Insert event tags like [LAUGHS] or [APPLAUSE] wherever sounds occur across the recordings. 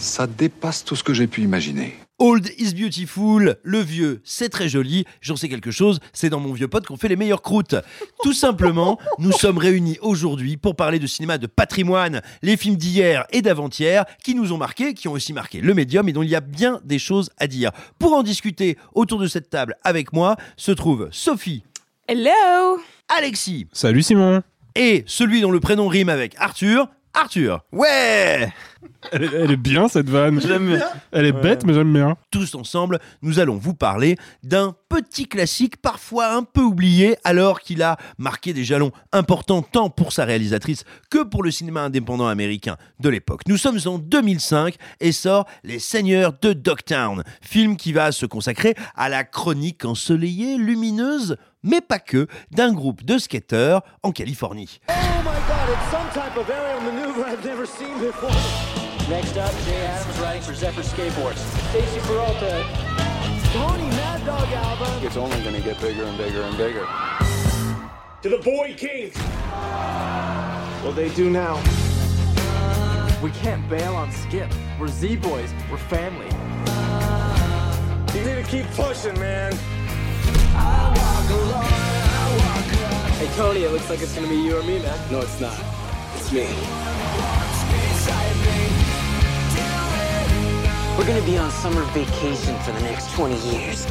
Ça dépasse tout ce que j'ai pu imaginer. Old is beautiful, le vieux, c'est très joli, j'en sais quelque chose, c'est dans mon vieux pote qu'on fait les meilleures croûtes. Tout simplement, nous sommes réunis aujourd'hui pour parler de cinéma de patrimoine, les films d'hier et d'avant-hier qui nous ont marqués, qui ont aussi marqué le médium et dont il y a bien des choses à dire. Pour en discuter autour de cette table avec moi se trouve Sophie, Hello Alexis Salut Simon et celui dont le prénom rime avec Arthur, Arthur. Ouais elle est, elle est bien cette vanne. J'aime bien. Elle est bête mais j'aime bien. Tous ensemble, nous allons vous parler d'un petit classique parfois un peu oublié alors qu'il a marqué des jalons importants tant pour sa réalisatrice que pour le cinéma indépendant américain de l'époque. Nous sommes en 2005 et sort Les Seigneurs de Dogtown, film qui va se consacrer à la chronique ensoleillée, lumineuse, mais pas que, d'un groupe de skateurs en Californie. Next up, Jay Adams riding for Zephyr Skateboards. Stacy Peralta. Tony Mad Dog album. It's only gonna get bigger and bigger and bigger. To the Boy Kings. Well, they do now. We can't bail on Skip. We're Z-Boys. We're family. You need to keep pushing, man. Hey, Tony, it looks like it's gonna be you or me, man. No, it's not. It's me. We're gonna be on summer vacation for the next 20 years.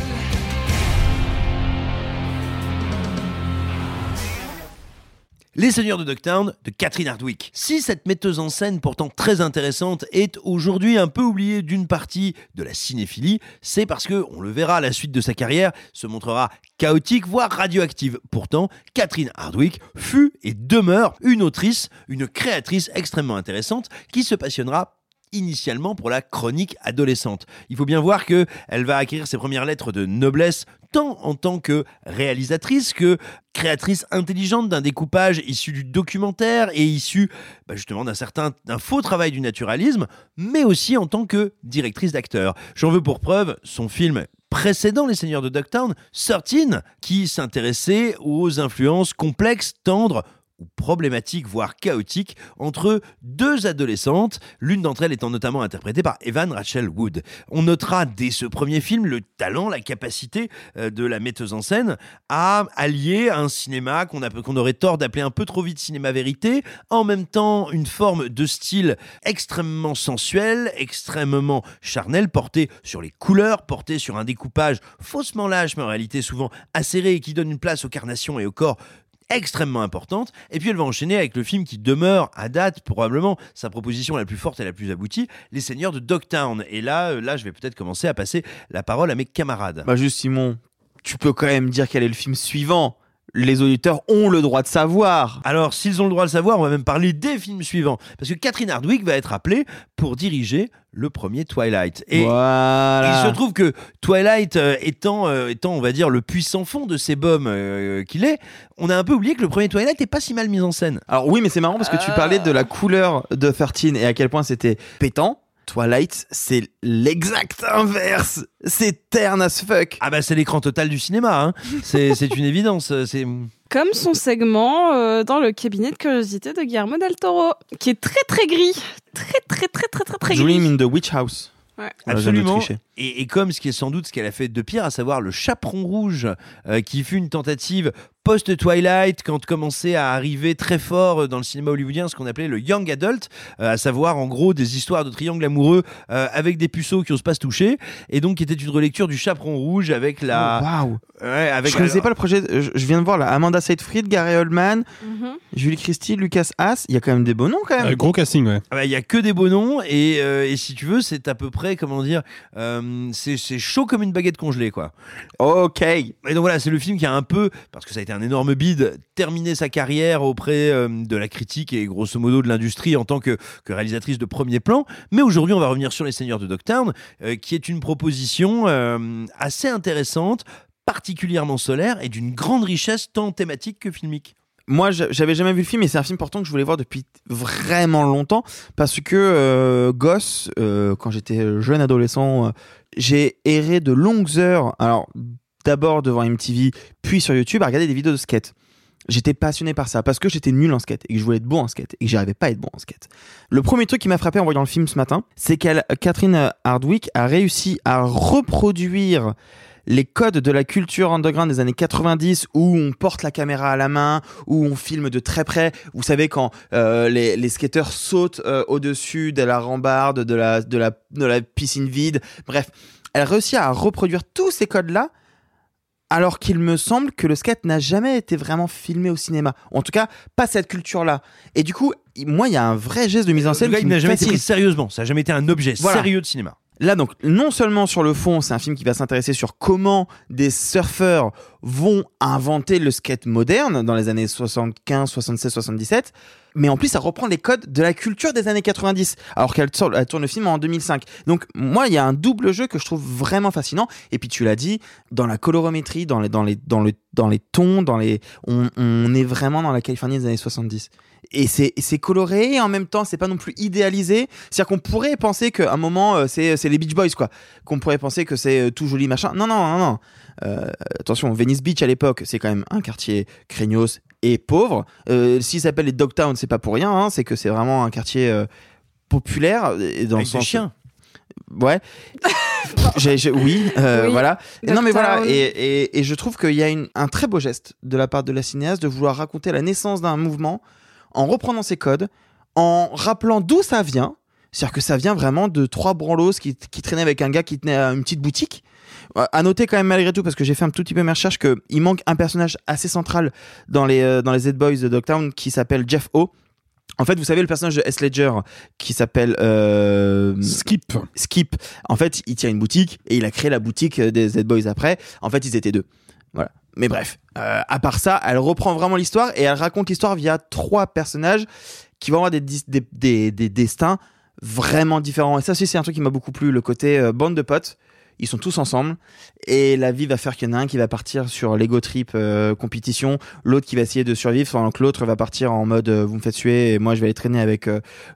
Les Seigneurs de Dogtown de Catherine Hardwick. Si cette metteuse en scène pourtant très intéressante est aujourd'hui un peu oubliée d'une partie de la cinéphilie, c'est parce que, on le verra, la suite de sa carrière se montrera chaotique, voire radioactive. Pourtant, Catherine Hardwick fut et demeure une autrice, une créatrice extrêmement intéressante qui se passionnera initialement pour la chronique adolescente. Il faut bien voir que elle va acquérir ses premières lettres de noblesse tant en tant que réalisatrice que créatrice intelligente d'un découpage issu du documentaire et issu bah, justement d'un certain d'un faux travail du naturalisme, mais aussi en tant que directrice d'acteur. J'en veux pour preuve son film précédent Les Seigneurs de Dogtown, 13, qui s'intéressait aux influences complexes, tendres, ou problématiques, voire chaotiques, entre deux adolescentes, l'une d'entre elles étant notamment interprétée par Evan Rachel Wood. On notera dès ce premier film le talent, la capacité euh, de la metteuse en scène à allier un cinéma qu'on aurait tort d'appeler un peu trop vite cinéma vérité, en même temps une forme de style extrêmement sensuel, extrêmement charnel, porté sur les couleurs, porté sur un découpage faussement lâche, mais en réalité souvent acéré qui donne une place aux carnations et au corps extrêmement importante. Et puis elle va enchaîner avec le film qui demeure à date probablement sa proposition la plus forte et la plus aboutie, Les Seigneurs de Dogtown. Et là, euh, là, je vais peut-être commencer à passer la parole à mes camarades. Bah juste Simon, tu peux quand même dire quel est le film suivant. Les auditeurs ont le droit de savoir. Alors, s'ils ont le droit de savoir, on va même parler des films suivants. Parce que Catherine Hardwick va être appelée pour diriger le premier Twilight. Et Voilà. il se trouve que Twilight euh, étant, euh, étant, on va dire, le puissant fond de ces bombes euh, qu'il est, on a un peu oublié que le premier Twilight n'est pas si mal mis en scène. Alors oui, mais c'est marrant parce que tu parlais de la couleur de 13 et à quel point c'était pétant. Twilight, c'est l'exact inverse. C'est terne as fuck. Ah bah c'est l'écran total du cinéma, hein. c'est [LAUGHS] c'est une évidence. C'est Comme son segment euh, dans le cabinet de curiosité de Guillermo del Toro, qui est très très gris. Très très Dream in the Witch House. Ouais. Absolument. Et, et comme ce qui est sans doute ce qu'elle a fait de pire, à savoir le Chaperon Rouge, euh, qui fut une tentative post-Twilight, quand commençait à arriver très fort dans le cinéma hollywoodien ce qu'on appelait le young adult, euh, à savoir en gros des histoires de triangles amoureux euh, avec des puceaux qui osent pas se toucher, et donc qui était une relecture du Chaperon Rouge avec la... Oh, Waouh Ouais, avec Je connaissais pas le projet. Je, je viens de voir là. Amanda Seyfried, Gary Oldman, Mhm. Julie Christie, Lucas Haas. Il y a quand même des beaux noms quand même. Euh, gros casting, ouais. Ah bah, Il y a que des beaux noms et, euh, et si tu veux c'est à peu près comment dire euh, c'est chaud comme une baguette congelée quoi. Ok. Et donc voilà c'est le film qui a un peu parce que ça a été un énorme bide terminé sa carrière auprès euh, de la critique et grosso modo de l'industrie en tant que, que réalisatrice de premier plan. Mais aujourd'hui on va revenir sur Les Seigneurs de Dogtown euh, qui est une proposition euh, assez intéressante particulièrement solaire et d'une grande richesse tant thématique que filmique. Moi, j'a- j'avais jamais vu le film, et c'est un film pourtant que je voulais voir depuis vraiment longtemps, parce que euh, gosse, euh, quand j'étais jeune adolescent, euh, j'ai erré de longues heures. Alors, d'abord devant MTV, puis sur YouTube, à regarder des vidéos de skate. J'étais passionné par ça parce que j'étais nul en skate et que je voulais être bon en skate et que j'arrivais pas à être bon en skate. Le premier truc qui m'a frappé en voyant le film ce matin, c'est qu'elle, Catherine Hardwick, a réussi à reproduire les codes de la culture underground des années 90 où on porte la caméra à la main, où on filme de très près. Vous savez quand euh, les, les skateurs sautent euh, au-dessus de la rambarde, de la, de, la, de la piscine vide. Bref, elle réussit à reproduire tous ces codes-là alors qu'il me semble que le skate n'a jamais été vraiment filmé au cinéma. En tout cas, pas cette culture-là. Et du coup, moi, il y a un vrai geste de mise en scène Le gars, qui il n'a jamais été pris sérieusement. Ça n'a jamais été un objet Voilà. sérieux de cinéma. Là, donc, non seulement sur le fond, c'est un film qui va s'intéresser sur comment des surfeurs vont inventer le skate moderne dans les années 75, 76, 77, mais en plus, ça reprend les codes de la culture des années 90, alors qu'elle tourne le film en 2005. Donc, moi, il y a un double jeu que je trouve vraiment fascinant. Et puis, tu l'as dit, dans la colorométrie, dans les, dans les, dans le, dans les tons, dans les, on est vraiment dans la Californie des années 70 et c'est coloré et en même temps c'est pas non plus idéalisé. C'est à dire qu'on pourrait penser qu'à un moment euh, c'est c'est les Beach Boys quoi. Qu'on pourrait penser que c'est euh, tout joli machin. Non non non non. Euh, attention Venice Beach à l'époque c'est quand même un quartier craignos et pauvre. Euh, s'il s'appelle les Dogtown c'est pas pour rien hein, c'est que c'est vraiment un quartier euh, populaire et dans Avec le des chiens. ouais. [LAUGHS] Oui, euh, Oui, voilà. Et non, mais voilà. Et, et, et je trouve qu'il y a une, un très beau geste de la part de la cinéaste de vouloir raconter la naissance d'un mouvement en reprenant ses codes, en rappelant d'où ça vient. C'est-à-dire que ça vient vraiment de trois branlos qui, qui traînaient avec un gars qui tenait une petite boutique. Euh, À noter quand même malgré tout, parce que j'ai fait un tout petit peu mes recherches, qu'il manque un personnage assez central dans les, euh, dans les Z-Boys de Dogtown qui s'appelle Jeff O. En fait, vous savez, le personnage de S. Ledger qui s'appelle euh, Skip. Skip. En fait, il tient une boutique et il a créé la boutique des Z-Boys après. En fait, ils étaient deux. Voilà. Mais bref, euh, à part ça, elle reprend vraiment l'histoire et elle raconte l'histoire via trois personnages qui vont avoir des, destins vraiment différents. Et ça aussi, c'est un truc qui m'a beaucoup plu, le côté euh, bande de potes. Ils sont tous ensemble et la vie va faire qu'il y en a un qui va partir sur l'ego trip euh, compétition, l'autre qui va essayer de survivre, pendant que l'autre va partir en mode vous me faites tuer et moi je vais aller traîner avec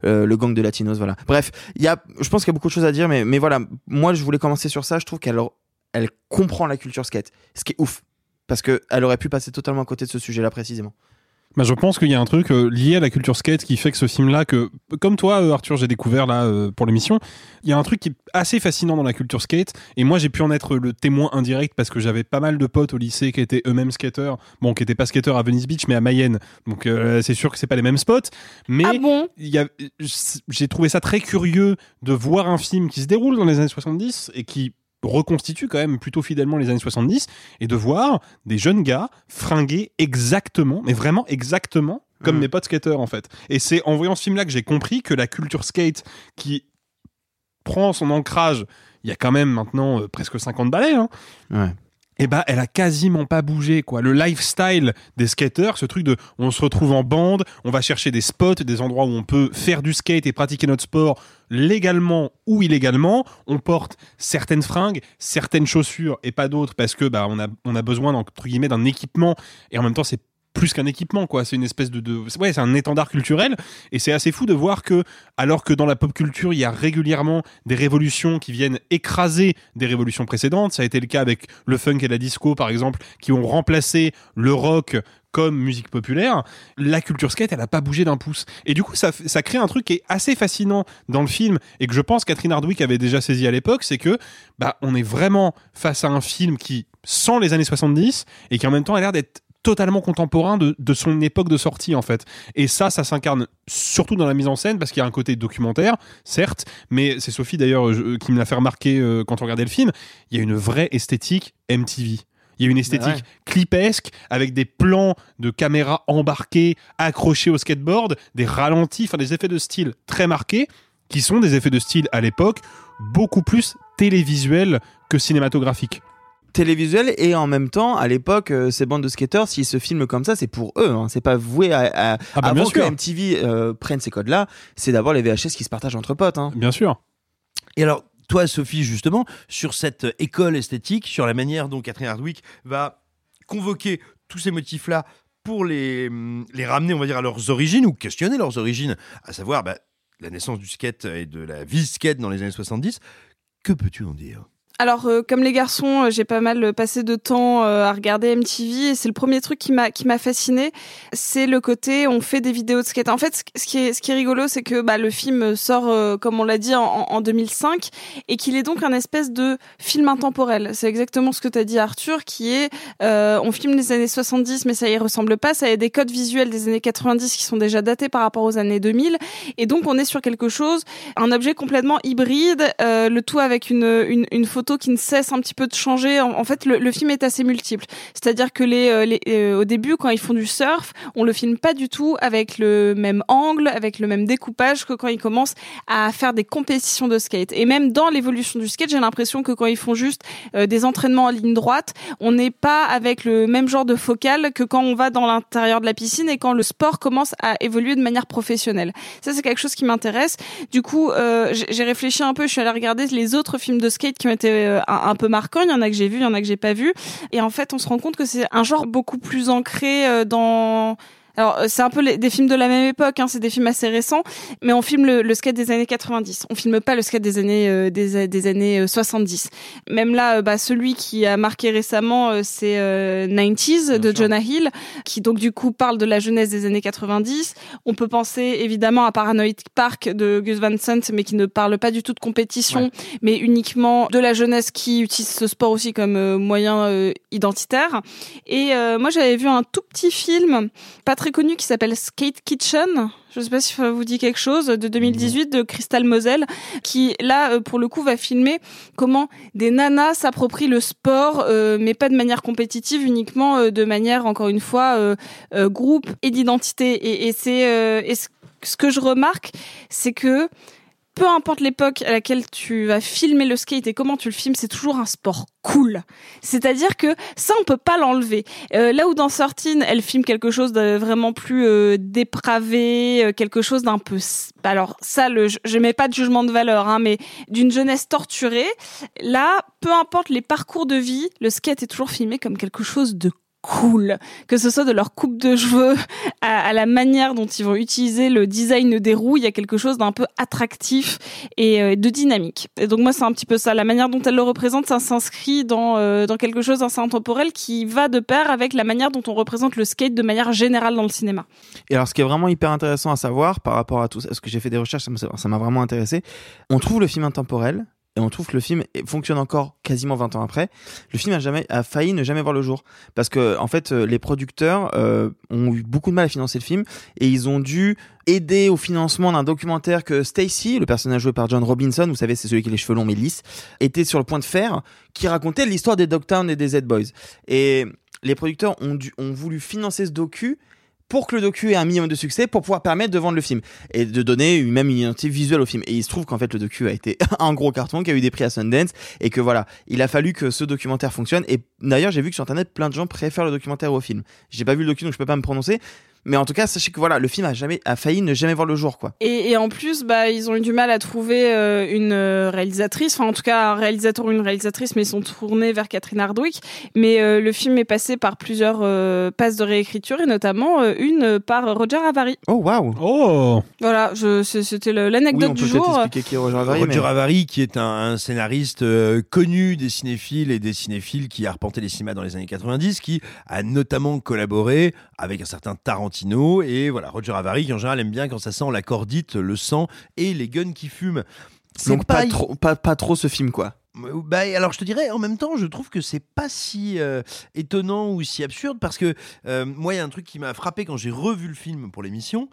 le gang de latinos. Voilà. Bref, il y a, je pense qu'il y a beaucoup de choses à dire, mais, mais voilà, moi je voulais commencer sur ça. Je trouve qu'elle elle comprend la culture skate, ce qui est ouf parce que elle aurait pu passer totalement à côté de ce sujet-là précisément. Bah, je pense qu'il y a un truc euh, lié à la culture skate qui fait que ce film-là, que comme toi, euh, Arthur, j'ai découvert là euh, pour l'émission, il y a un truc qui est assez fascinant dans la culture skate. Et moi, j'ai pu en être le témoin indirect parce que j'avais pas mal de potes au lycée qui étaient eux-mêmes skateurs. Bon, qui étaient pas skateurs à Venice Beach, mais à Mayenne. Donc, euh, c'est sûr que c'est pas les mêmes spots. Mais Ah bon? j'ai trouvé ça très curieux de voir un film qui se déroule dans les années 70 et qui reconstitue quand même plutôt fidèlement les années 70 et de voir des jeunes gars fringués exactement, mais vraiment exactement comme Mm. mes potes skateurs en fait. Et c'est en voyant ce film-là que j'ai compris que la culture skate qui prend son ancrage il y a quand même maintenant euh, presque 50 balais, hein, Ouais. et bah elle a quasiment pas bougé quoi. Le lifestyle des skateurs, ce truc de on se retrouve en bande, on va chercher des spots, des endroits où on peut faire du skate et pratiquer notre sport légalement ou illégalement, on porte certaines fringues, certaines chaussures et pas d'autres parce que bah on a on a besoin d'un équipement et en même temps c'est plus qu'un équipement quoi. C'est une espèce de, de ouais c'est un étendard culturel et c'est assez fou de voir que alors que dans la pop culture il y a régulièrement des révolutions qui viennent écraser des révolutions précédentes. Ça a été le cas avec le funk et la disco par exemple qui ont remplacé le rock comme musique populaire, la culture skate, elle a pas bougé d'un pouce. Et du coup, ça, ça crée un truc qui est assez fascinant dans le film et que je pense Catherine Hardwick avait déjà saisi à l'époque, c'est que bah on est vraiment face à un film qui sent les années 70 et qui en même temps a l'air d'être totalement contemporain de, de, son époque de sortie en fait. Et ça, ça s'incarne surtout dans la mise en scène parce qu'il y a un côté documentaire, certes, mais c'est Sophie d'ailleurs qui me l'a fait remarquer euh, quand on regardait le film, il y a une vraie esthétique MTV. Il y a une esthétique Ouais. clipesque avec des plans de caméra embarquées, accrochées au skateboard, des ralentis, enfin des effets de style très marqués, qui sont des effets de style à l'époque beaucoup plus télévisuels que cinématographiques. télévisuel et en même temps à l'époque euh, ces bandes de skateurs s'ils se filment comme ça c'est pour eux hein. c'est pas voué à, à- Ah bah, avant que. MTV euh, prenne ces codes là c'est d'abord les VHS qui se partagent entre potes hein. Bien sûr. Et alors, toi, Sophie, justement, sur cette école esthétique, sur la manière dont Catherine Hardwick va convoquer tous ces motifs-là pour les, hum, les ramener, on va dire, à leurs origines ou questionner leurs origines, à savoir bah, la naissance du skate et de la vie skate dans les années 70, que peux-tu en dire? Alors, euh, comme les garçons, euh, j'ai pas mal passé de temps euh, à regarder MTV et c'est le premier truc qui m'a qui m'a fasciné, c'est le côté on fait des vidéos de skate. En fait, ce- qui est ce qui est rigolo, c'est que bah, le film sort euh, comme on l'a dit en, en 2005 et qu'il est donc un espèce de film intemporel. C'est exactement ce que tu as dit Arthur, qui est euh, on filme les années 70 mais ça y ressemble pas, ça a des codes visuels des années 90 qui sont déjà datés par rapport aux années 2000 et donc on est sur quelque chose, un objet complètement hybride, le tout avec une, une, une photo qui ne cesse un petit peu de changer. En, fait, le, film est assez multiple. C'est-à-dire que les, euh, euh, au début, quand ils font du surf, on le filme pas du tout avec le même angle, avec le même découpage que quand ils commencent à faire des compétitions de skate. Et même dans l'évolution du skate, j'ai l'impression que quand ils font juste euh, des entraînements en ligne droite, on n'est pas avec le même genre de focal que quand on va dans l'intérieur de la piscine et quand le sport commence à évoluer de manière professionnelle. Ça, c'est quelque chose qui m'intéresse. Du coup, j'ai réfléchi un peu, je suis allée regarder les autres films de skate qui ont été un, un peu marquants. Il y en a que j'ai vu, il y en a que j'ai pas vu. Et en fait, on se rend compte que c'est un genre beaucoup plus ancré euh, dans alors euh, c'est un peu les- des films de la même époque, hein, c'est des films assez récents, mais on filme le, le skate des années 90. On filme pas le skate des années euh, des, des années euh, 70. Même là, euh, bah, celui qui a marqué récemment, euh, c'est euh, 90s de Jonah Hill, qui donc du coup parle de la jeunesse des années 90. On peut penser évidemment à Paranoid Park de Gus Van Sant, mais qui ne parle pas du tout de compétition, mais uniquement de la jeunesse qui utilise ce sport aussi comme euh, moyen euh, identitaire. Et euh, moi, j'avais vu un tout petit film, pas très connu, qui s'appelle Skate Kitchen. Je sais pas si ça vous dit quelque chose, de 2018 de Crystal Moselle, qui là, euh, pour le coup, va filmer comment des nanas s'approprient le sport, euh, mais pas de manière compétitive, uniquement euh, de manière, encore une fois, euh, euh, groupe et d'identité. Et, et c'est ce que je remarque, c'est que peu importe l'époque à laquelle tu vas filmer le skate et comment tu le filmes, c'est toujours un sport cool. C'est-à-dire que ça, on peut pas l'enlever. Euh, là où dans Sortine, elle filme quelque chose de vraiment plus euh, dépravé, euh, quelque chose d'un peu... Alors ça, le, je, je mets pas de jugement de valeur, hein, mais d'une jeunesse torturée. Là, peu importe les parcours de vie, le skate est toujours filmé comme quelque chose de cool, que ce soit de leur coupe de cheveux à, la manière dont ils vont utiliser le design des roues, il y a quelque chose d'un peu attractif et euh, de dynamique. Et donc moi c'est un petit peu ça, la manière dont elle le représente, ça s'inscrit dans euh, dans quelque chose d'assez intemporel qui va de pair avec la manière dont on représente le skate de manière générale dans le cinéma. Et alors, ce qui est vraiment hyper intéressant à savoir par rapport à tout ça, parce que j'ai fait des recherches, ça m'a vraiment intéressé. On trouve le film intemporel et on trouve que le film fonctionne encore quasiment 20 ans après. Le film a jamais a failli ne jamais voir le jour parce que en fait, euh, les producteurs euh, ont eu beaucoup de mal à financer le film et ils ont dû aider au financement d'un documentaire que Stacy, le personnage joué par John Robinson, vous savez, c'est celui qui a les cheveux longs mais lisses, était sur le point de faire, qui racontait l'histoire des Dogtown et des Z-Boys. Et les producteurs ont, dû, ont voulu financer ce docu pour que le docu ait un minimum de succès pour pouvoir permettre de vendre le film et de donner une- même une identité visuelle au film. Et il se trouve qu'en fait le docu a été [LAUGHS] un gros carton, qui a eu des prix à Sundance et que voilà, il a fallu que ce documentaire fonctionne. Et d'ailleurs, j'ai vu que sur internet, plein de gens préfèrent le documentaire au film. J'ai pas vu le docu donc je peux pas me prononcer. Mais en tout cas, sachez que voilà, le film a jamais a failli ne jamais voir le jour, quoi. Et, et en plus, bah, ils ont eu du mal à trouver euh, une euh, réalisatrice, enfin en tout cas un réalisateur ou une réalisatrice, mais ils sont tournés vers Catherine Hardwick. Mais euh, le film est passé par plusieurs euh, passes de réécriture et notamment euh, une par Roger Avary. Oh waouh. Oh. Voilà, c'était l'anecdote Oui, du peut peut-être jour. expliquer qui est Roger Avary, Roger mais- Avary, qui est un, un scénariste euh, connu des cinéphiles et des cinéphiles qui a arpenté les cinémas dans les années 90, qui a notamment collaboré avec un certain Tarantino. Et voilà, Roger Avary, qui en général aime bien quand ça sent la cordite, le sang et les guns qui fument. Donc pas y- trop, pas, pas trop ce film, quoi. bah, alors je te dirais, en même temps, je trouve que c'est pas si euh, étonnant ou si absurde parce que euh, moi, il y a un truc qui m'a frappé quand j'ai revu le film pour l'émission.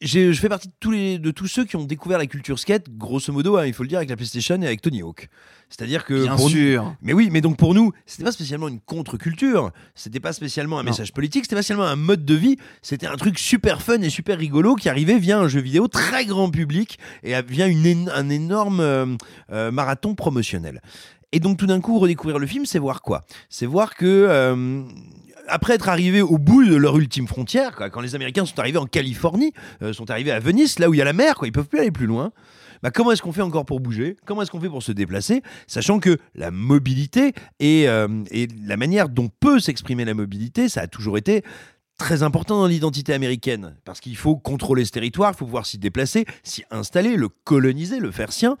Je fais partie de tous, les, de tous ceux qui ont découvert la culture skate, grosso modo, hein, il faut le dire, avec la PlayStation et avec Tony Hawk. C'est-à-dire que. Bien pour nous- sûr. mais oui, mais donc pour nous, c'était pas spécialement une contre-culture, c'était pas spécialement un Non. message politique, c'était pas spécialement un mode de vie, c'était un truc super fun et super rigolo qui arrivait via un jeu vidéo très grand public et via une, un énorme euh, euh, marathon promotionnel. Et donc tout d'un coup, redécouvrir le film, c'est voir quoi? C'est voir que euh, après être arrivé au bout de leur ultime frontière, quand les Américains sont arrivés en Californie, euh, sont arrivés à Venise, là où il y a la mer, quoi, ils peuvent plus aller plus loin. Bah, comment est-ce qu'on fait encore pour bouger? Comment est-ce qu'on fait pour se déplacer Sachant que la mobilité et, euh, et la manière dont peut s'exprimer la mobilité, ça a toujours été très important dans l'identité américaine. Parce qu'il faut contrôler ce territoire, il faut pouvoir s'y déplacer, s'y installer, le coloniser, le faire sien.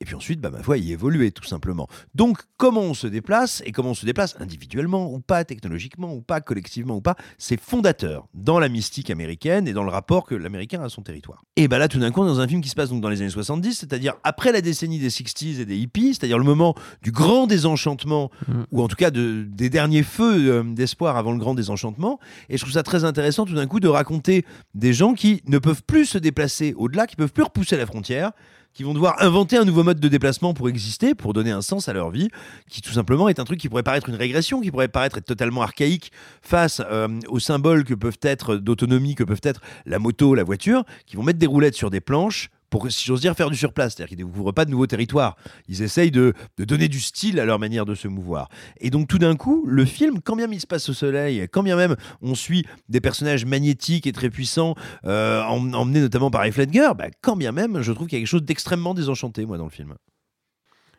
Et puis ensuite, bah, ma foi, y évoluer tout simplement. Donc, comment on se déplace et comment on se déplace individuellement ou pas, technologiquement ou pas, collectivement ou pas, c'est fondateur dans la mystique américaine et dans le rapport que l'américain a à son territoire. Et bah là, tout d'un coup, on est dans un film qui se passe donc dans les années 70, c'est-à-dire après la décennie des 60s et des hippies, c'est-à-dire le moment du grand désenchantement, ou en tout cas de- des derniers feux euh, d'espoir avant le grand désenchantement. Et je trouve ça très intéressant tout d'un coup de raconter des gens qui ne peuvent plus se déplacer au-delà, qui peuvent plus repousser la frontière, qui vont devoir inventer un nouveau mode de déplacement pour exister, pour donner un sens à leur vie, qui tout simplement est un truc qui pourrait paraître une régression, qui pourrait paraître être totalement archaïque face euh, aux symboles que peuvent être d'autonomie, que peuvent être la moto, la voiture, qui vont mettre des roulettes sur des planches pour, si j'ose dire, faire du surplace. C'est-à-dire qu'ils ne découvrent pas de nouveaux territoires. Ils essayent de, donner du style à leur manière de se mouvoir. Et donc, tout d'un coup, le film, quand bien il se passe au soleil, quand bien même on suit des personnages magnétiques et très puissants, euh, em- emmenés notamment par Heath Ledger, bah, quand bien même, je trouve qu'il y a quelque chose d'extrêmement désenchanté, moi, dans le film.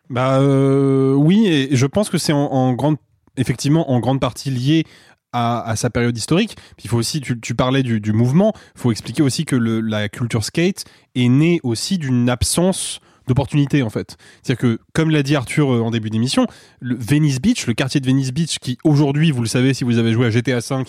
Bah euh, oui, et je pense que c'est en, en grande, effectivement, en grande partie lié à, sa période historique. Il faut aussi, tu, parlais du, mouvement, il faut expliquer aussi que la culture skate est née aussi d'une absence d'opportunités en fait. C'est-à-dire que, comme l'a dit Arthur euh, en début d'émission, le Venice Beach, le quartier de Venice Beach, qui aujourd'hui, vous le savez si vous avez joué à GTA V,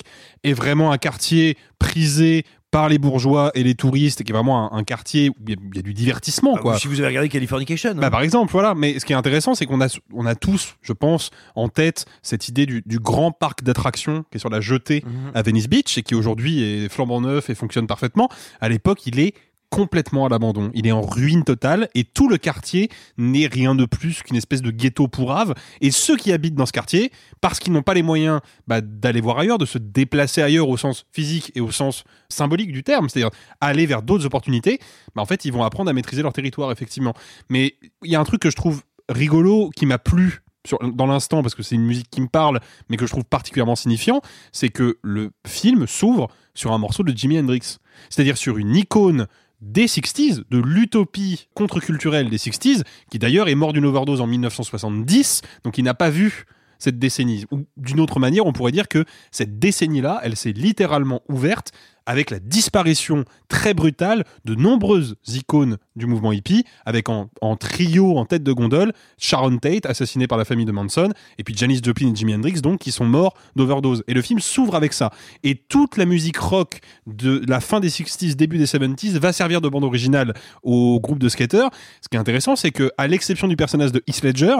est vraiment un quartier prisé par les bourgeois et les touristes, qui est vraiment un, un quartier où il y, a- il y a du divertissement. Ah, quoi. Si vous avez regardé Californication, hein. Bah, par exemple, voilà. Mais ce qui est intéressant, c'est qu'on a, on a tous, je pense, en tête cette idée du, du grand parc d'attractions qui est sur la jetée à Venice Beach et qui aujourd'hui est flambant neuf et fonctionne parfaitement. À l'époque, il est complètement à l'abandon. Il est en ruine totale et tout le quartier n'est rien de plus qu'une espèce de ghetto pourrave. Et ceux qui habitent dans ce quartier, parce qu'ils n'ont pas les moyens bah, d'aller voir ailleurs, de se déplacer ailleurs au sens physique et au sens symbolique du terme, c'est-à-dire aller vers d'autres opportunités, bah, en fait, ils vont apprendre à maîtriser leur territoire, effectivement. Mais il y a un truc que je trouve rigolo, qui m'a plu dans l'instant, parce que c'est une musique qui me parle, mais que je trouve particulièrement signifiant, c'est que le film s'ouvre sur un morceau de Jimi Hendrix. C'est-à-dire sur une icône des 60s, de l'utopie contre-culturelle des 60s, qui d'ailleurs est mort d'une overdose en 1970, donc il n'a pas vu cette décennie. Ou d'une autre manière, on pourrait dire que cette décennie-là, elle s'est littéralement ouverte avec la disparition très brutale de nombreuses icônes du mouvement hippie, avec en, trio, en tête de gondole, Sharon Tate, assassinée par la famille de Manson, et puis Janis Joplin et Jimi Hendrix, donc, qui sont morts d'overdose. Et le film s'ouvre avec ça. Et toute la musique rock de la fin des 60s, début des 70s, va servir de bande originale au groupe de skateurs. Ce qui est intéressant, c'est que, à l'exception du personnage de Heath Ledger,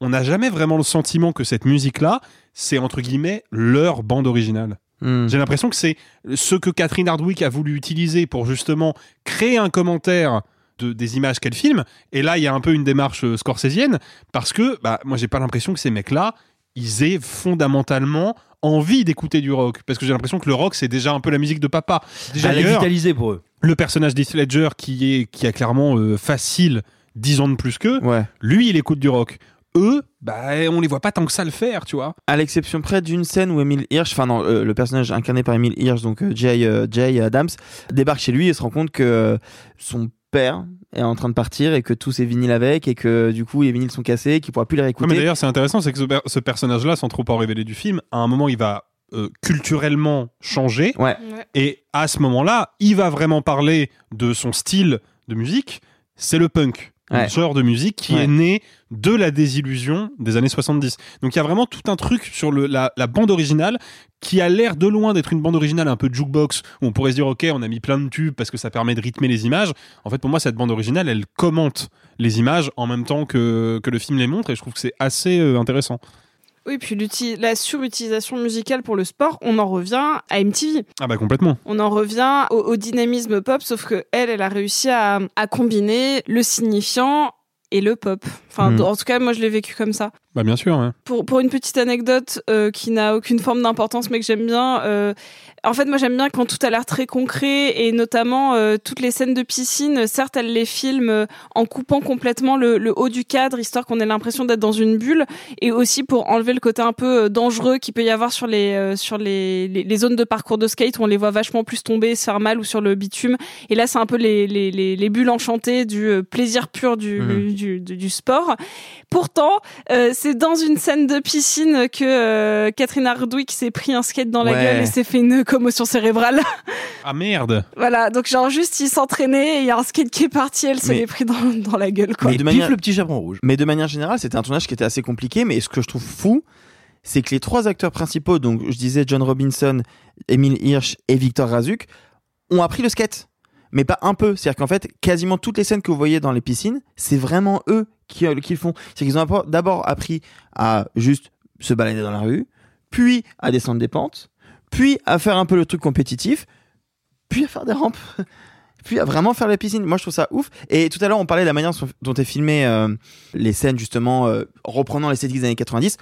on n'a jamais vraiment le sentiment que cette musique-là, c'est entre guillemets leur bande originale. J'ai l'impression que c'est ce que Catherine Hardwick a voulu utiliser pour justement créer un commentaire de, des images qu'elle filme. Et là, il y a un peu une démarche euh, scorsésienne parce que bah, moi, j'ai pas l'impression que ces mecs-là, ils aient fondamentalement envie d'écouter du rock. Parce que j'ai l'impression que le rock, c'est déjà un peu la musique de papa. Déjà vitalisé pour eux. le personnage d'Heath Ledger qui est qui a clairement euh, facile 10 ans de plus qu'eux, lui il écoute du rock. Eux, bah, on les voit pas tant que ça le faire, tu vois. À l'exception près d'une scène où Emile Hirsch, enfin non, euh, le personnage incarné par Emile Hirsch, donc euh, Jay, euh, Jay Adams, débarque chez lui et se rend compte que euh, son père est en train de partir et que tous ses vinyles avec et que du coup les vinyles sont cassés, qu'il pourra plus les Ouais, réécouter. mais d'ailleurs, c'est intéressant, c'est que ce, per- ce personnage-là, sans trop en révéler du film, à un moment, il va euh, culturellement changer. Ouais. Et à ce moment-là, il va vraiment parler de son style de musique. C'est le punk. Ouais. Un genre de musique qui Ouais. est né de la désillusion des années 70. Donc il y a vraiment tout un truc sur le, la, la bande originale qui a l'air de loin d'être une bande originale un peu jukebox où on pourrait se dire ok on a mis plein de tubes parce que ça permet de rythmer les images. En fait pour moi cette bande originale elle commente les images en même temps que, que le film les montre et je trouve que c'est assez euh, intéressant. Oui, puis la surutilisation musicale pour le sport, on en revient à MTV. Ah bah complètement. On en revient au, au dynamisme pop, sauf que elle, elle a réussi à, à combiner le signifiant et le pop. Enfin, Mhm. en tout cas, moi, je l'ai vécu comme ça. Bah bien sûr. ouais. Pour, pour une petite anecdote euh, qui n'a aucune forme d'importance, mais que j'aime bien, euh, en fait, moi, j'aime bien quand tout a l'air très concret et notamment euh, toutes les scènes de piscine. Certes, elle les filme en coupant complètement le, le haut du cadre, histoire qu'on ait l'impression d'être dans une bulle, et aussi pour enlever le côté un peu dangereux qu'il peut y avoir sur les sur les, les, les zones de parcours de skate où on les voit vachement plus tomber, se faire mal ou sur le bitume. Et là, c'est un peu les, les, les, les bulles enchantées du plaisir pur du, Mhm. du, du, du sport. Pourtant, euh, c'est dans une scène de piscine que euh, Catherine Hardwick s'est pris un skate dans la Ouais. gueule et s'est fait une commotion cérébrale. [LAUGHS] Ah merde. voilà, donc genre juste il s'entraînait et il y a un skate qui est parti, elle se l'est pris dans, dans la gueule quoi. Mais de manière- le petit chaperon rouge. Mais de manière générale, c'était un tournage qui était assez compliqué. Mais ce que je trouve fou, c'est que les trois acteurs principaux, donc je disais John Robinson, Emile Hirsch et Victor Razuk, ont appris le skate. Mais pas un peu. C'est-à-dire qu'en fait, quasiment toutes les scènes que vous voyez dans les piscines, c'est vraiment eux qui, euh, font. C'est qu'ils ont d'abord appris à juste se balader dans la rue, puis à descendre des pentes, puis à faire un peu le truc compétitif, puis à faire des rampes. [LAUGHS] Puis à vraiment faire la piscine. Moi, je trouve ça ouf. Et tout à l'heure, on parlait de la manière dont est filmé euh, les scènes, justement, euh, reprenant l'esthétique des années 90.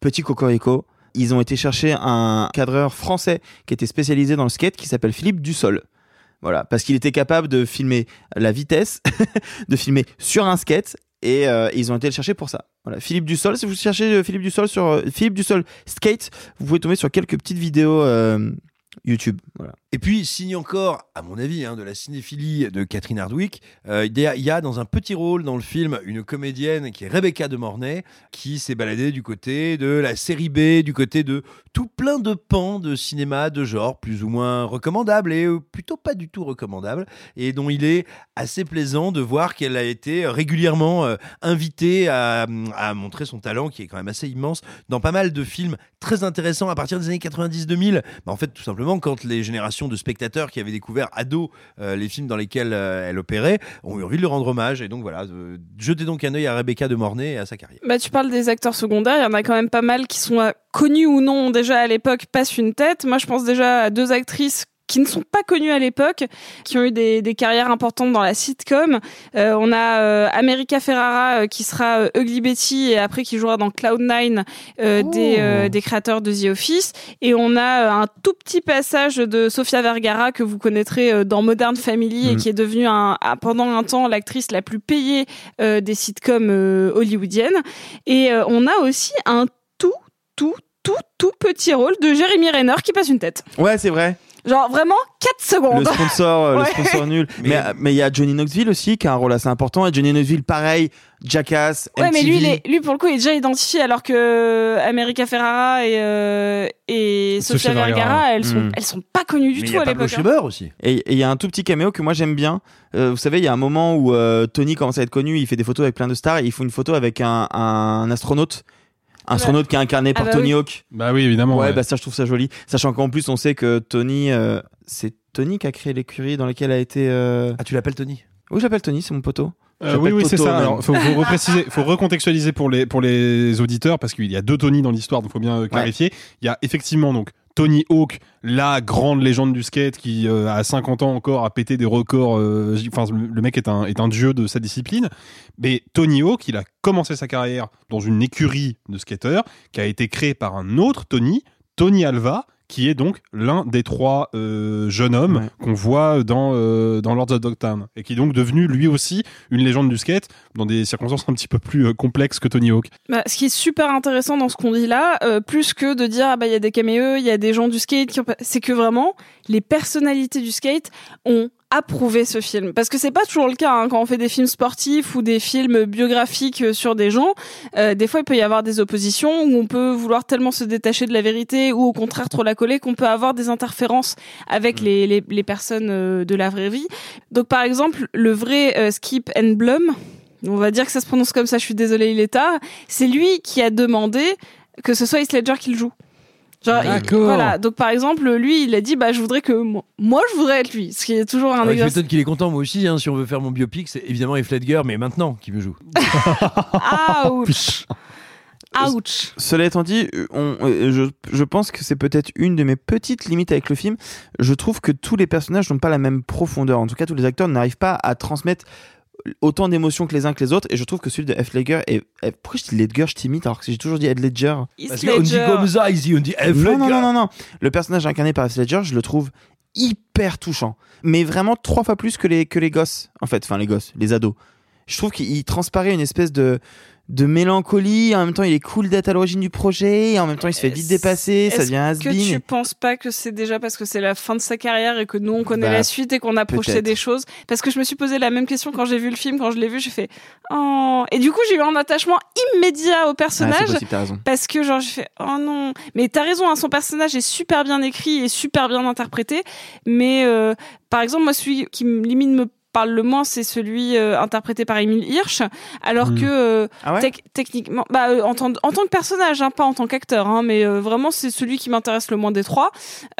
Petit cocorico. Ils ont été chercher un cadreur français qui était spécialisé dans le skate qui s'appelle Philippe Dussol. Voilà, parce qu'il était capable de filmer la vitesse, [LAUGHS] de filmer sur un skate, et euh, ils ont été le chercher pour ça. Voilà, Philippe Dussol, si vous cherchez euh, Philippe Dussol sur euh, Philippe Dussol skate, vous pouvez tomber sur quelques petites vidéos euh, YouTube. Voilà. Et puis, signe encore, à mon avis, hein, de la cinéphilie de Catherine Hardwick, euh, il y, a- dans un petit rôle dans le film une comédienne qui est Rebecca de Mornay, qui s'est baladée du côté de la série B, du côté de tout plein de pans de cinéma de genre plus ou moins recommandables et euh, plutôt pas du tout recommandables, et dont il est assez plaisant de voir qu'elle a été régulièrement euh, invitée à, à montrer son talent, qui est quand même assez immense, dans pas mal de films très intéressants à partir des années 90-2000. Bah, en fait, tout simplement, quand les générations de spectateurs qui avaient découvert ado euh, les films dans lesquels euh, elle opérait ont eu envie de lui rendre hommage. Et donc voilà, euh, jetez donc un œil à Rebecca de Mornay et à sa carrière. Bah, tu parles des acteurs secondaires, il y en a quand même pas mal qui sont connus ou non déjà à l'époque, passent une tête. Moi, je pense déjà à deux actrices qui ne sont pas connues à l'époque, qui ont eu des, des carrières importantes dans la sitcom. Euh, on a euh, America Ferrara euh, qui sera Ugly Betty et après qui jouera dans Cloud9 euh, des, des créateurs de The Office. Et on a un tout petit passage de Sofia Vergara que vous connaîtrez dans Modern Family et Mhm. qui est devenue un, un- pendant un temps l'actrice la plus payée des sitcoms hollywoodiennes. Et on a aussi un tout, tout, tout, tout petit rôle de Jeremy Renner qui passe une tête. Ouais, c'est vrai. Genre vraiment 4 secondes. Le sponsor, euh, [LAUGHS] Ouais. le sponsor nul. Mais mais il y a Johnny Knoxville aussi qui a un rôle assez important. Et Johnny Knoxville, pareil, Jackass, Ouais, mais lui, il est- lui, pour le coup, il est déjà identifié, alors que America Ferrara et, euh, et Sofia Vergara. Elles sont, Mm. elles sont pas connues du Mais tout a à l'époque. hein. Aussi. Et et il y a un tout petit caméo que moi j'aime bien. Euh, vous savez, il y a un moment où euh, Tony commence à être connu, il fait des photos avec plein de stars et il faut une photo avec un, un astronaute. Un astronaute qui est incarné Ah par bah Tony oui. Hawk. Bah oui, évidemment. Ouais, ouais. bah ça je trouve ça joli. Sachant qu'en plus on sait que Tony, euh, c'est Tony qui a créé l'écurie dans laquelle a été. euh, Ah, tu l'appelles Tony? Oui, j'appelle Tony, c'est mon poteau. Euh, oui, oui, c'est ça. Alors, faut, faut [LAUGHS] repréciser, faut recontextualiser pour les pour les auditeurs parce qu'il y a deux Tony dans l'histoire, donc faut bien clarifier. Il y a effectivement donc Tony Hawk, la grande légende du skate qui euh, à 50 ans encore a pété des records. euh, Enfin, le le mec est un est un dieu de sa discipline. Mais Tony Hawk, il a commencé sa carrière dans une écurie de skateurs qui a été créée par un autre Tony, Tony Alva, qui est donc l'un des trois euh, jeunes hommes Ouais. qu'on voit dans, euh, dans Lords of Dogtown, et qui est donc devenu lui aussi une légende du skate dans des circonstances un petit peu plus euh, complexes que Tony Hawk. Bah, ce qui est super intéressant dans ce qu'on dit là, euh, plus que de dire ah bah il y a des caméos, il y a des gens du skate, qui ont pas- c'est que vraiment les personnalités du skate ont approuvé ce film parce que c'est pas toujours le cas hein, quand on fait des films sportifs ou des films biographiques euh, sur des gens euh, des fois il peut y avoir des oppositions où on peut vouloir tellement se détacher de la vérité ou au contraire trop la coller qu'on peut avoir des interférences avec les, les, les personnes euh, de la vraie vie donc par exemple le vrai euh, Skip and Blum on va dire que ça se prononce comme ça, je suis désolée, il est tard. C'est lui qui a demandé que ce soit Heath Ledger qui le joue. Genre, il- D'accord. voilà. Donc, par exemple, lui, il a dit, bah, je voudrais que moi, moi, je voudrais être lui. Ce qui est toujours un Ouais, je exercice. m'étonne qu'il est content, moi aussi. hein, si on veut faire mon biopic, c'est évidemment Heath Ledger, mais maintenant qui me joue. [LAUGHS] [LAUGHS] Ouch. Ouch. Cela étant dit, euh, on, euh, je, je pense que c'est peut-être une de mes petites limites avec le film. Je trouve que tous les personnages n'ont pas la même profondeur. En tout cas, tous les acteurs n'arrivent pas à transmettre autant d'émotions que les uns que les autres. Et je trouve que celui de F. Ledger est. est- Pourquoi je dis Ledger, je t'imite alors que j'ai toujours dit Ed Ledger? Heath Parce qu'on dit Ledger. comme ça ici, on dit F. non, non, Ledger. non, non, non. Le personnage incarné par Heath Ledger, je le trouve hyper touchant. Mais vraiment trois fois plus que les, que les gosses. En fait, enfin, les gosses, les ados. Je trouve qu'il il transparaît une espèce de, de mélancolie. En même temps, il est cool d'être à l'origine du projet. Et en même temps, il se fait vite dépasser. Ça devient has que tu penses pas que c'est déjà parce que c'est la fin de sa carrière et que nous on connaît Bah, la suite et qu'on a projeté des choses? Parce que je me suis posé la même question quand j'ai vu le film, quand je l'ai vu, j'ai fait oh et du coup j'ai eu un attachement immédiat au personnage. c'est possible, t'as raison. Parce que genre j'ai fait oh non mais t'as raison hein, son personnage est super bien écrit et super bien interprété mais euh, par exemple moi celui qui limite me parle le moins c'est celui euh, interprété par Emile Hirsch alors Hmm. que euh, Ah ouais tec- techniquement bah euh, en, tant, en tant que personnage hein, pas en tant qu'acteur hein, mais euh, vraiment c'est celui qui m'intéresse le moins des trois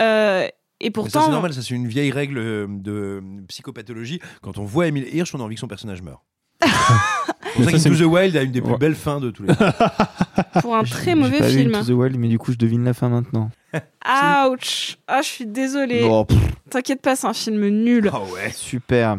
euh, et pourtant c'est normal, ça c'est une vieille règle de psychopathologie. Quand on voit Emile Hirsch, on a envie que son personnage meure. [LAUGHS] c'est pour ça ça, une- the Wild a une des plus Ouais. belles fins de tous les temps. [LAUGHS] [LAUGHS] pour un très mauvais pas vu film Into the Wild, mais du coup, je devine la fin maintenant. ouch ah je suis désolée Oh, t'inquiète pas c'est un film nul Ah ouais. super.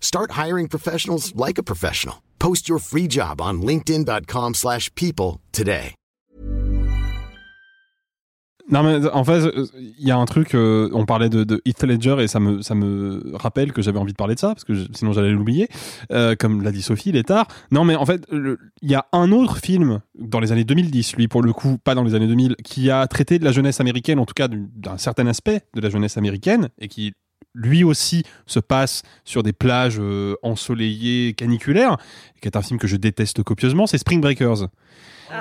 Start hiring professionals like a professional. Post your free job on linkedin.com/people slash people today. Non mais en fait, il y a un truc. euh, on parlait de, de Heath Ledger et ça me ça me rappelle que j'avais envie de parler de ça parce que je- sinon j'allais l'oublier. Euh, comme l'a dit Sophie, il est tard. Non mais en fait, il y a un autre film dans les années 2010, lui pour le coup, pas dans les années 2000, qui a traité de la jeunesse américaine, en tout cas du- d'un certain aspect de la jeunesse américaine et qui lui aussi se passe sur des plages euh, ensoleillées caniculaires, qui est un film que je déteste copieusement, c'est Spring Breakers.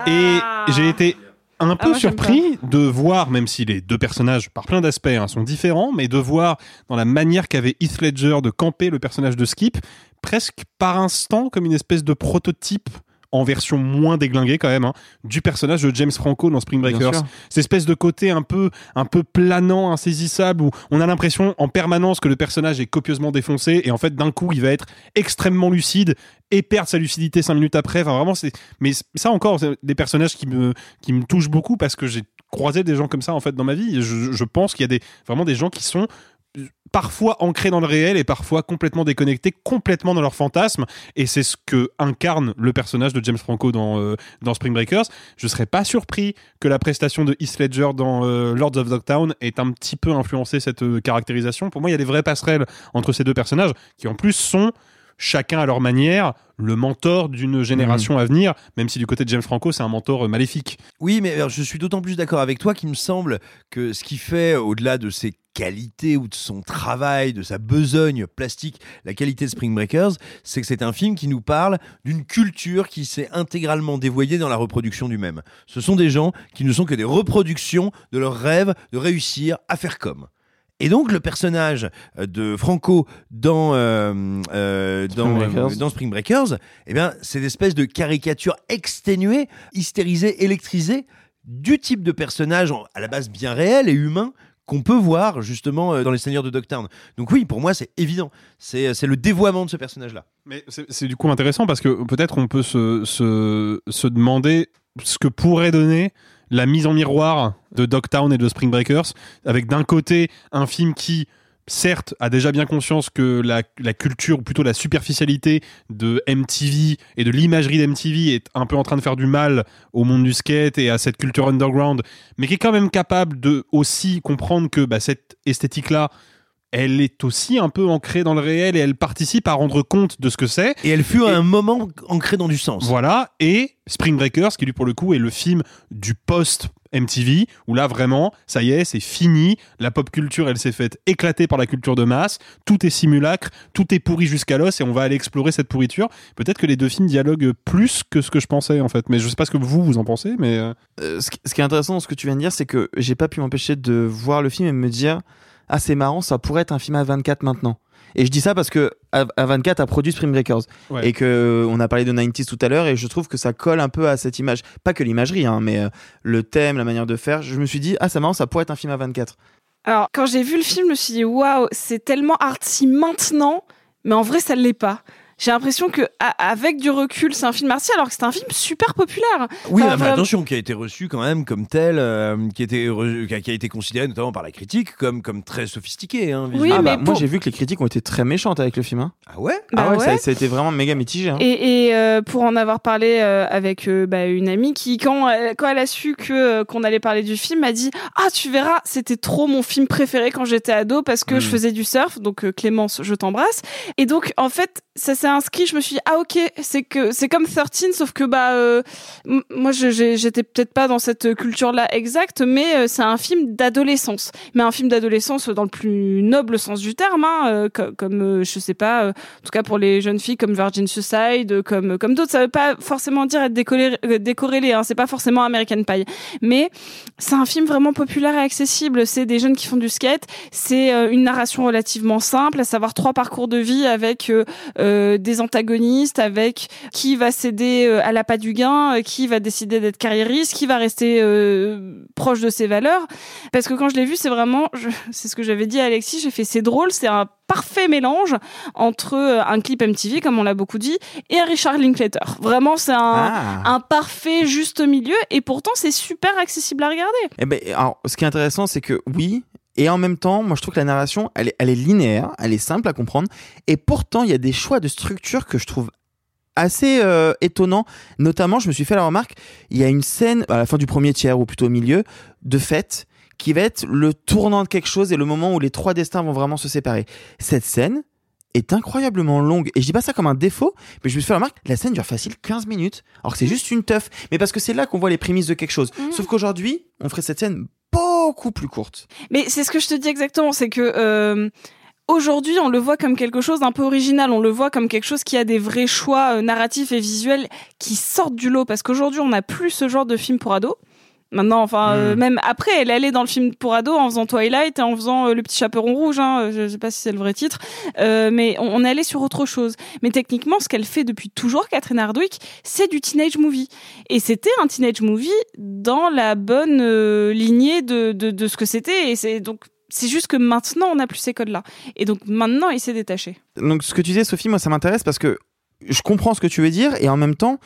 Et j'ai été un peu moi, j'aime surpris de voir, même si les deux personnages, par plein d'aspects, hein, sont différents, mais de voir dans la manière qu'avait Heath Ledger de camper le personnage de Skip, presque par instant comme une espèce de prototype en version moins déglinguée quand même hein, du personnage de James Franco dans Spring Breakers. cette espèce de côté un peu un peu planant insaisissable où on a l'impression en permanence que le personnage est copieusement défoncé et en fait d'un coup il va être extrêmement lucide et perdre sa lucidité cinq minutes après. Enfin vraiment c'est mais ça encore c'est des personnages qui me qui me touchent beaucoup parce que j'ai croisé des gens comme ça en fait dans ma vie je, je pense qu'il y a des vraiment des gens qui sont parfois ancrés dans le réel et parfois complètement déconnectés, complètement dans leur fantasme. Et c'est ce que incarne le personnage de James Franco dans, euh, dans Spring Breakers. Je serais pas surpris que la prestation de Heath Ledger dans euh, Lords of Dogtown ait un petit peu influencé cette euh, caractérisation. Pour moi, il y a des vraies passerelles entre ces deux personnages qui en plus sont chacun à leur manière, le mentor d'une génération Mhm. à venir, même si du côté de James Franco, c'est un mentor euh, maléfique. Oui, mais je suis d'autant plus d'accord avec toi qu'il me semble que ce qui fait, au-delà de ses qualités ou de son travail, de sa besogne plastique, la qualité de Spring Breakers, c'est que c'est un film qui nous parle d'une culture qui s'est intégralement dévoyée dans la reproduction du même. Ce sont des gens qui ne sont que des reproductions de leur rêve de réussir à faire comme. Et donc le personnage euh, de Franco dans euh, euh, dans, Spring Breakers. dans Spring Breakers, eh bien c'est une espèce de caricature exténuée, hystérisée, électrisée du type de personnage à la base bien réel et humain qu'on peut voir justement dans les Seigneurs de Dogtown. Donc oui, pour moi c'est évident, c'est c'est le dévoiement de ce personnage-là. Mais c'est c'est du coup intéressant parce que peut-être on peut se, se, se demander ce que pourrait donner la mise en miroir de Dogtown et de Spring Breakers, avec d'un côté un film qui, certes, a déjà bien conscience que la, culture, ou plutôt la superficialité de MTV et de l'imagerie d'MTV est un peu en train de faire du mal au monde du skate et à cette culture underground, mais qui est quand même capable de aussi comprendre que bah, cette esthétique-là, elle est aussi un peu ancrée dans le réel et elle participe à rendre compte de ce que c'est. Et elle fut à un moment ancrée dans du sens. Voilà, et Spring Breakers, qui lui pour le coup est le film du post MTV, où là vraiment, ça y est, c'est fini, la pop culture elle s'est faite éclater par la culture de masse, tout est simulacre, tout est pourri jusqu'à l'os et on va aller explorer cette pourriture. Peut-être que les deux films dialoguent plus que ce que je pensais en fait, mais je sais pas ce que vous vous en pensez, mais... euh, Euh, ce, qui, ce qui est intéressant dans ce que tu viens de dire, c'est que j'ai pas pu m'empêcher de voir le film et me dire ah c'est marrant, ça pourrait être un film à 24 maintenant. Et je dis ça parce que A- A24 a produit Spring Breakers Ouais. et que euh, on a parlé de 90s tout à l'heure et je trouve que ça colle un peu à cette image, pas que l'imagerie, hein, mais euh, le thème, la manière de faire. Je me suis dit ah c'est marrant, ça pourrait être un film à 24. Alors, quand j'ai vu le film, je me suis dit, waouh, c'est tellement artsy maintenant, mais en vrai, ça ne l'est pas. J'ai l'impression que, avec du recul, c'est un film artsy, alors que c'est un film super populaire. Oui, Enfin, mais vraiment- attention, qui a été reçu quand même comme tel, euh, qui, a été re- qui a- qui a été considéré notamment par la critique comme, comme très sophistiqué. Hein, Oui, visiblement. ah bah, mais moi pour- j'ai vu que les critiques ont été très méchantes avec le film. hein. Ah ouais? Bah ah ouais, ouais. Ça, ça a été vraiment méga mitigé. hein. Et, et, euh, pour en avoir parlé euh, avec euh, bah, une amie qui, quand elle, quand elle a su que euh, qu'on allait parler du film, m'a dit ah tu verras, c'était trop mon film préféré quand j'étais ado parce que Mm. je faisais du surf. Donc euh, Clémence, je t'embrasse. Et donc en fait ça s'est inscrit. Je me suis dit ah ok c'est que c'est comme 13 sauf que bah euh, moi j'étais peut-être pas dans cette culture là exacte, mais euh, c'est un film d'adolescence. Mais un film d'adolescence dans le plus noble sens du terme, hein, euh, co- comme euh, je sais pas. en tout cas pour les jeunes filles comme Virgin Suicide, comme comme d'autres, ça veut pas forcément dire être euh, décorrélé, hein, c'est pas forcément American Pie, mais c'est un film vraiment populaire et accessible. C'est des jeunes qui font du skate, c'est une narration relativement simple, à savoir trois parcours de vie avec euh, des antagonistes, avec qui va céder euh, à l'appât du gain, euh, qui va décider d'être carriériste, qui va rester euh, proche de ses valeurs. Parce que quand je l'ai vu, c'est vraiment, [LAUGHS] c'est ce que j'avais dit à Alexis, j'ai fait c'est drôle, c'est un parfait mélange entre un clip MTV, comme on l'a beaucoup dit, et un Richard Linklater. Vraiment, c'est un, Ah. un parfait juste milieu, et pourtant c'est super accessible à regarder. Eh ben, alors, ce qui est intéressant, c'est que oui, et en même temps, moi je trouve que la narration, elle est, elle est linéaire, elle est simple à comprendre, et pourtant il y a des choix de structure que je trouve assez euh, étonnants. Notamment, je me suis fait la remarque, il y a une scène à la fin du premier tiers, ou plutôt au milieu, de fête, qui va être le tournant de quelque chose et le moment où les trois destins vont vraiment se séparer. Cette scène est incroyablement longue. Et je dis pas ça comme un défaut, mais je me suis fait la remarque, la scène dure facile 15 minutes, alors que c'est juste une teuf. Mais parce que c'est là qu'on voit les prémices de quelque chose. Sauf qu'aujourd'hui, on ferait cette scène beaucoup plus courte. Mais c'est ce que je te dis exactement, c'est que euh, aujourd'hui on le voit comme quelque chose d'un peu original, on le voit comme quelque chose qui a des vrais choix euh, narratifs et visuels qui sortent du lot, parce qu'aujourd'hui on n'a plus ce genre de film pour ados. Maintenant, enfin, euh, même après, elle allait dans le film pour ados en faisant Twilight et en faisant euh, Le Petit Chaperon Rouge. Hein, je sais pas si c'est le vrai titre, euh, mais on, on est allé sur autre chose. Mais techniquement, ce qu'elle fait depuis toujours, Catherine Hardwick, c'est du teenage movie. Et c'était un teenage movie dans la bonne euh, lignée de, de, de ce que c'était. Et c'est donc c'est juste que maintenant, on n'a plus ces codes-là. Et donc maintenant, il s'est détaché. Donc ce que tu disais, Sophie, moi ça m'intéresse parce que je comprends ce que tu veux dire et en même temps,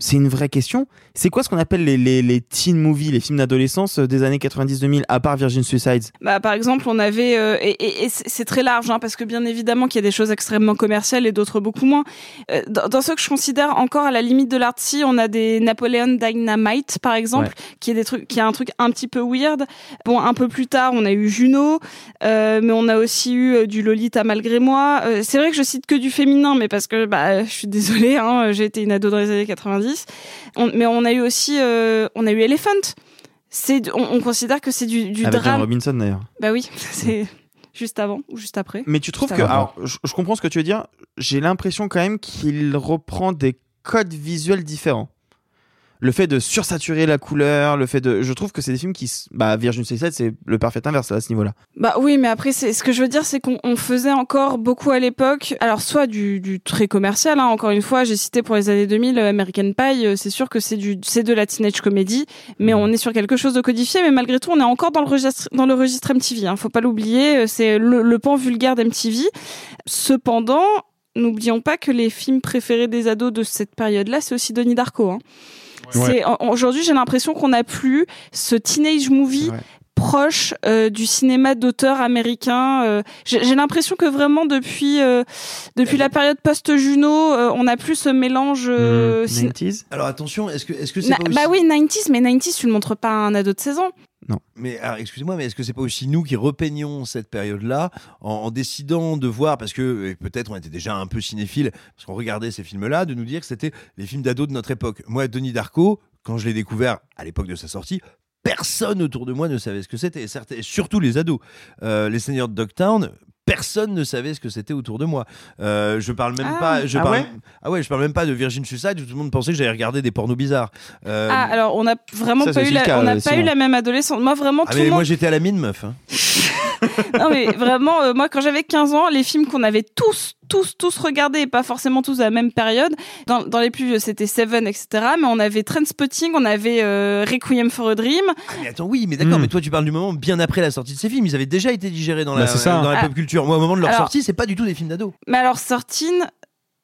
c'est une vraie question. C'est quoi ce qu'on appelle les, les, les teen movies, les films d'adolescence euh, des années 90-2000, à part Virgin Suicides? Bah, par exemple, on avait, euh, et, et- et c'est très large, hein, parce que bien évidemment qu'il y a des choses extrêmement commerciales et d'autres beaucoup moins. Euh, dans, dans ceux que je considère encore à la limite de l'artsy, on a des Napoleon Dynamite, par exemple, Ouais. qui est des trucs, qui est un truc un petit peu weird. Bon, un peu plus tard, on a eu Juno, euh, mais on a aussi eu du Lolita malgré moi. C'est vrai que je cite que du féminin, mais parce que bah, je suis désolée, hein, j'ai été une ado dans les années 90. On- mais on a eu aussi, euh, on a eu Elephant. C'est, on, on considère que c'est du, du Avec John drame. Robinson d'ailleurs. Bah oui, [LAUGHS] c'est juste avant ou juste après. Mais tu trouves que. avant. Alors, je, je comprends ce que tu veux dire. J'ai l'impression quand même qu'il reprend des codes visuels différents. Le fait de sursaturer la couleur, le fait de. Je trouve que c'est des films qui. Bah, Virgin Suicide, c'est le parfait inverse à ce niveau-là. Bah oui, mais après, c'est ce que je veux dire, c'est qu'on on faisait encore beaucoup à l'époque. Alors soit du, du très commercial. Hein, encore une fois, j'ai cité pour les années 2000 euh, American Pie. euh, C'est sûr que c'est du c'est de la teenage comedy, mais on est sur quelque chose de codifié. Mais malgré tout, on est encore dans le registre dans le registre MTV. Hein, faut pas l'oublier. euh, C'est le, le pan vulgaire d'MTV. Cependant. N'oublions pas que les films préférés des ados de cette période-là, c'est aussi Donnie Darko. Hein. C'est en- aujourd'hui, j'ai l'impression qu'on n'a plus ce teenage movie proche euh, du cinéma d'auteur américain. euh, j'ai j'ai l'impression que vraiment depuis euh, depuis la période post-Juno, euh, on n'a plus ce mélange. euh, cin- 90s Alors attention, est-ce que est-ce que c'est Na- pas aussi... Bah oui, 90s, mais 90s, tu le montres pas à un ado de 16 ans. Mais excusez-moi, mais est-ce que c'est pas aussi nous qui repeignons cette période-là en, décidant de voir, parce que peut-être on était déjà un peu cinéphile, parce qu'on regardait ces films-là, de nous dire que c'était les films d'ados de notre époque. Moi, Denis Darko, quand je l'ai découvert à l'époque de sa sortie, personne autour de moi ne savait ce que c'était, surtout les ados. Euh, les Seigneurs de Dogtown. Personne ne savait ce que c'était autour de moi. Euh, je parle même Ah. pas. Je Ah parle, ouais? Ah ouais, je parle même pas de Virgin Suicide où tout le monde pensait que j'allais regarder des pornos bizarres. Euh, Ah, alors on n'a vraiment ça, c'est pas eu aussi la, le cas, on n'a euh, pas eu la même adolescence. Moi, vraiment, ah, tout mais le moi monde. j'étais à la mine, meuf. hein. [LAUGHS] non mais vraiment, euh, moi quand j'avais 15 ans, les films qu'on avait tous, tous, tous regardés, et pas forcément tous à la même période, dans, dans les plus vieux c'était Seven, etc. Mais on avait Trainspotting, on avait euh, Requiem for a Dream. Ah, mais attends, oui, mais d'accord, Hmm. mais toi tu parles du moment bien après la sortie de ces films. Ils avaient déjà été digérés dans Bah, la, ça. dans la Ah. pop culture. Moi, au moment de leur Alors- sortie, c'est pas du tout des films d'ados. Mais alors Sortine,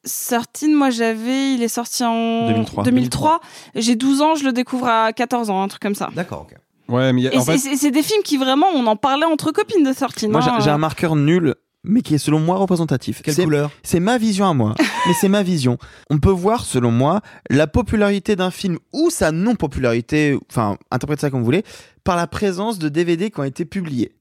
Sortine, moi j'avais, il est sorti en 2003. 2003. J'ai 12 ans, je le découvre à 14 ans, un truc comme ça. D'accord, ok. Ouais, mais il y a- Et c'est fait, des films qui vraiment, on en parlait entre copines de Sortine. Moi, hein. j'ai un marqueur nul, mais qui est selon moi représentatif. Quelle C'est- couleur? C'est ma vision à moi, [LAUGHS] mais c'est ma vision. On peut voir, selon moi, la popularité d'un film ou sa non-popularité, enfin, interprétez ça comme vous voulez, par la présence de DVD qui ont été publiés.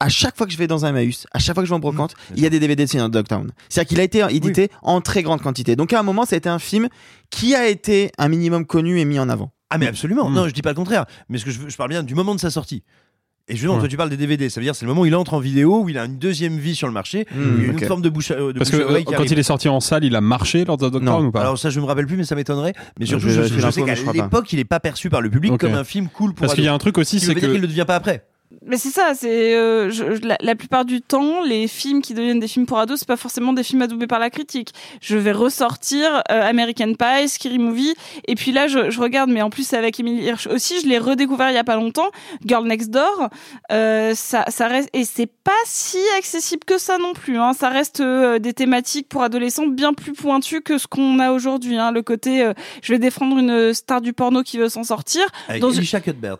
À chaque fois que je vais dans un Emmaüs, à chaque fois que je vais en brocante, Mmh, il y a des DVD de Seigneur de Dogtown. C'est-à-dire qu'il a été édité en très grande quantité. Donc à un moment, ça a été un film qui a été un minimum connu et mis en avant. Ah, mais absolument. Mm. Non, je dis pas le contraire. Mais ce que je parle bien du moment de sa sortie. Et justement, Ouais. toi tu parles des DVD, ça veut dire c'est le moment où il entre en vidéo, où il a une deuxième vie sur le marché, Mmh, où il y a une forme de bouche à, de parce que bouche à oreille euh, qui quand arrive. il est sorti en salle, il a marché lors de Non. ou pas Alors ça je me rappelle plus mais ça m'étonnerait mais surtout je sais qu'à l'époque il est pas perçu par le public comme un film cool pour Parce qu'il y a un truc aussi, c'est veut dire que qu'il ne devient pas après. Mais c'est ça, c'est euh, je- je- la, la plupart du temps, les films qui deviennent des films pour ados, c'est pas forcément des films adoubés par la critique. Je vais ressortir euh, American Pie, Scary Movie, et puis là, je, je regarde, mais en plus avec Emily Hirsch aussi, je l'ai redécouvert il y a pas longtemps, Girl Next Door. Euh, ça, ça reste et c'est pas si accessible que ça non plus. Hein. Ça reste euh, des thématiques pour adolescents bien plus pointues que ce qu'on a aujourd'hui. Hein. Le côté, euh, je vais défendre une star du porno qui veut s'en sortir, Avec Dans- Elisha Cuthbert.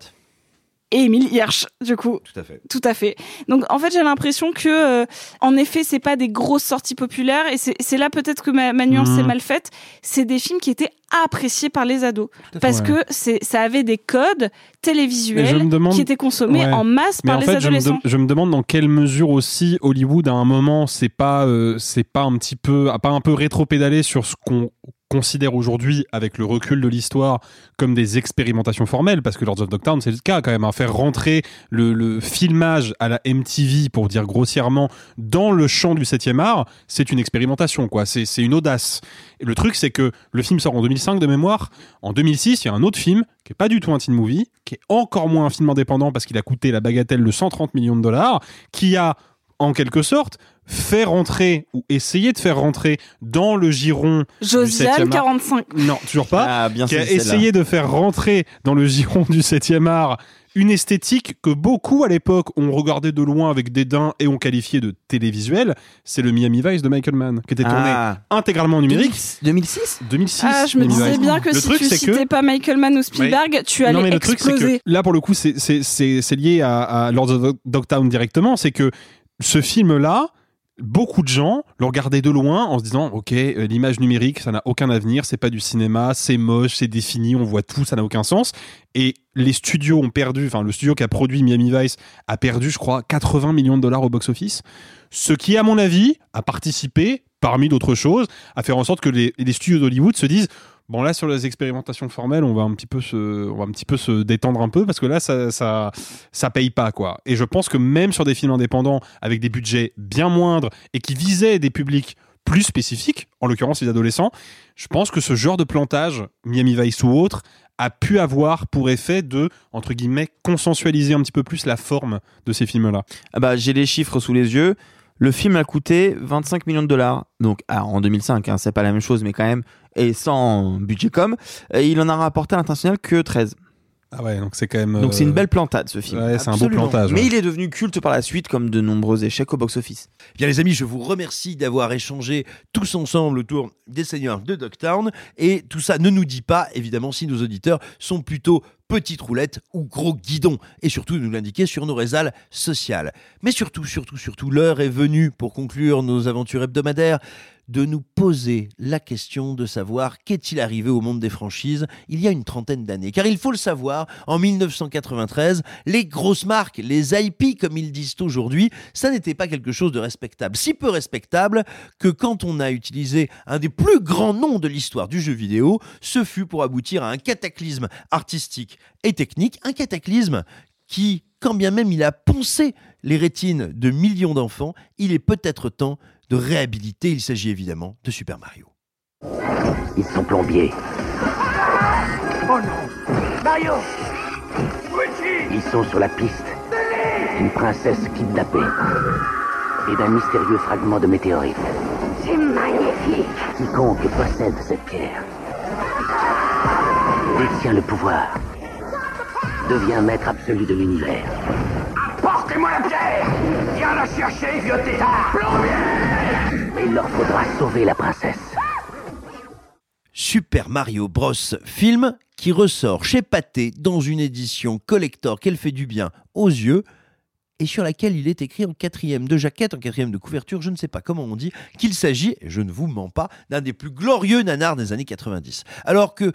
Et Emily Hirsch, du coup. Tout à fait. Tout à fait. Donc en fait j'ai l'impression que euh, en effet c'est pas des grosses sorties populaires et c'est là peut-être que ma, ma nuance est mal faite. C'est des films qui étaient appréciés par les ados fait. parce Ouais. que ça avait des codes télévisuels me demande- qui étaient consommés Ouais. en masse Mais par en les fait, je me, adolescents. de- je me demande dans quelle mesure aussi Hollywood à un moment c'est pas euh, c'est pas un petit peu a pas un peu rétro-pédalé sur ce qu'on considère aujourd'hui avec le recul de l'histoire comme des expérimentations formelles parce que Lords of Dogtown c'est le cas quand même hein, faire rentrer le, filmage à la MTV pour dire grossièrement dans le champ du 7e art c'est une expérimentation quoi. C'est c'est une audace. Et le truc c'est que le film sort en 2005 de mémoire. En 2006 il y a un autre film qui est pas du tout un teen movie qui est encore moins un film indépendant parce qu'il a coûté la bagatelle de 130 millions de dollars qui a en quelque sorte, fait rentrer ou essayer de faire rentrer dans le giron Josiane, du 7e art. 45. Non, toujours pas. Ah, bien qui a sûr, essayé de faire rentrer dans le giron du 7e art une esthétique que beaucoup à l'époque ont regardé de loin avec dédain et ont qualifié de télévisuel, c'est le Miami Vice de Michael Mann, qui était tourné Ah. intégralement en numérique. 2006 2006. Ah, je me Miami disais Vice. bien que Le si truc, tu c'est citais que pas Michael Mann ou Spielberg, tu allais non, mais le truc, c'est exploser. que là, pour le coup, c'est- c'est c'est- c'est lié à, à Lords of Dogtown directement. C'est que ce film-là, beaucoup de gens le regardaient de loin en se disant Ok, euh, l'image numérique, ça n'a aucun avenir, c'est pas du cinéma, c'est moche, c'est défini, on voit tout, ça n'a aucun sens. Et les studios ont perdu, enfin, le studio qui a produit Miami Vice a perdu, je crois, 80 millions de dollars au box-office. Ce qui, à mon avis, a participé, parmi d'autres choses, à faire en sorte que les, les studios d'Hollywood se disent Bon là sur les expérimentations formelles, on va un petit peu se, détendre un peu parce que là ça, ça, ça paye pas quoi. Et je pense que même sur des films indépendants avec des budgets bien moindres et qui visaient des publics plus spécifiques, en l'occurrence les adolescents, je pense que ce genre de plantage, Miami Vice ou autre, a pu avoir pour effet de entre guillemets consensualiser un petit peu plus la forme de ces films-là. Ah bah, j'ai les chiffres sous les yeux. Le film a coûté 25 millions de dollars. Donc, ah, en 2005, hein, c'est pas la même chose, mais quand même, et sans budget com, et il en a rapporté à l'international que 13. Ah ouais, donc c'est quand même. Donc c'est euh, une belle plantade ce film. Ouais, c'est un beau plantage, Mais il est devenu culte par la suite comme de nombreux échecs au box-office. Bien les amis, je vous remercie d'avoir échangé tous ensemble autour des Seigneurs de Dogtown. Et tout ça ne nous dit pas, évidemment, si nos auditeurs sont plutôt petites roulettes ou gros guidons. Et surtout, nous l'indiquer sur nos réseaux sociales. Mais surtout, surtout, surtout, l'heure est venue pour conclure nos aventures hebdomadaires de nous poser la question de savoir qu'est-il arrivé au monde des franchises il y a une trentaine d'années. Car il faut le savoir, en 1993, les grosses marques, les IP comme ils disent aujourd'hui, ça n'était pas quelque chose de respectable. Si peu respectable que quand on a utilisé un des plus grands noms de l'histoire du jeu vidéo, ce fut pour aboutir à un cataclysme artistique et technique, un cataclysme qui, quand bien même il a poncé les rétines de millions d'enfants, il est peut-être temps de réhabiliter. Il s'agit évidemment de Super Mario. Ils sont plombiers. Oh non Mario Ils sont sur la piste d'une princesse kidnappée et d'un mystérieux fragment de météorite. C'est magnifique. Quiconque possède cette pierre détient le pouvoir, devient maître absolu de l'univers. Super Mario Bros. film qui ressort chez Pathé dans une édition collector qu'elle fait du bien aux yeux et sur laquelle il est écrit en quatrième de jaquette, en quatrième de couverture, je ne sais pas comment on dit, qu'il s'agit, je ne vous mens pas, d'un des plus glorieux nanars des années 90. Alors que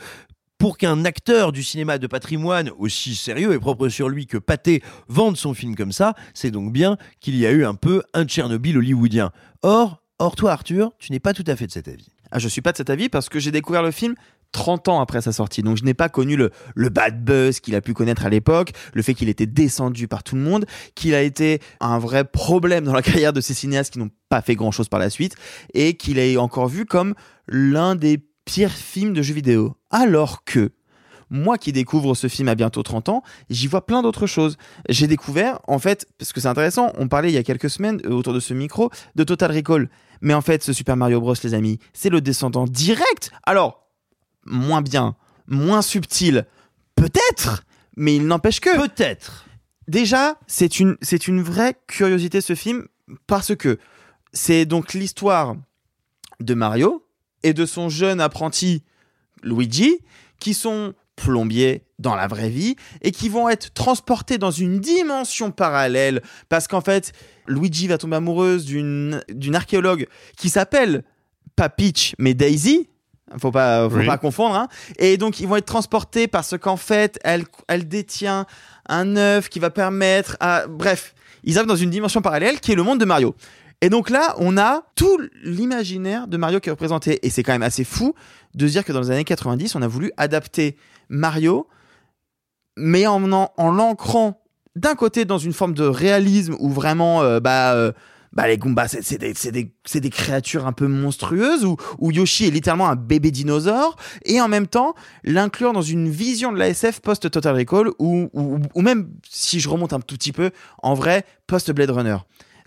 pour qu'un acteur du cinéma de patrimoine aussi sérieux et propre sur lui que Pathé vende son film comme ça, c'est donc bien qu'il y a eu un peu un Tchernobyl hollywoodien. Or, or toi Arthur, tu n'es pas tout à fait de cet avis. Ah, je suis pas de cet avis parce que j'ai découvert le film 30 ans après sa sortie. Donc je n'ai pas connu le, le bad buzz qu'il a pu connaître à l'époque, le fait qu'il était descendu par tout le monde, qu'il a été un vrai problème dans la [LAUGHS] carrière de ces cinéastes qui n'ont pas fait grand chose par la suite, et qu'il est encore vu comme l'un des pires films de jeux vidéo. Alors que moi qui découvre ce film à bientôt 30 ans, j'y vois plein d'autres choses. J'ai découvert, en fait, parce que c'est intéressant, on parlait il y a quelques semaines euh, autour de ce micro de Total Recall. Mais en fait, ce Super Mario Bros, les amis, c'est le descendant direct. Alors, moins bien, moins subtil, peut-être, mais il n'empêche que. Peut-être. Déjà, c'est une, c'est une vraie curiosité ce film parce que c'est donc l'histoire de Mario et de son jeune apprenti Luigi qui sont plombiers dans la vraie vie et qui vont être transportés dans une dimension parallèle parce qu'en fait Luigi va tomber amoureuse d'une archéologue qui s'appelle pas Peach mais Daisy faut pas faut Oui. pas confondre hein. et donc ils vont être transportés parce qu'en fait elle elle détient un œuf qui va permettre à bref ils arrivent dans une dimension parallèle qui est le monde de Mario et donc là, on a tout l'imaginaire de Mario qui est représenté. Et c'est quand même assez fou de se dire que dans les années 90, on a voulu adapter Mario, mais en, l'ancrant d'un côté dans une forme de réalisme où vraiment, euh, bah, euh, bah, les Goombas, c'est des, créatures un peu monstrueuses, où, Yoshi est littéralement un bébé dinosaure, et en même temps, l'inclure dans une vision de la SF post-Total Recall, ou, ou même, si je remonte un tout petit peu, en vrai, post-Blade Runner.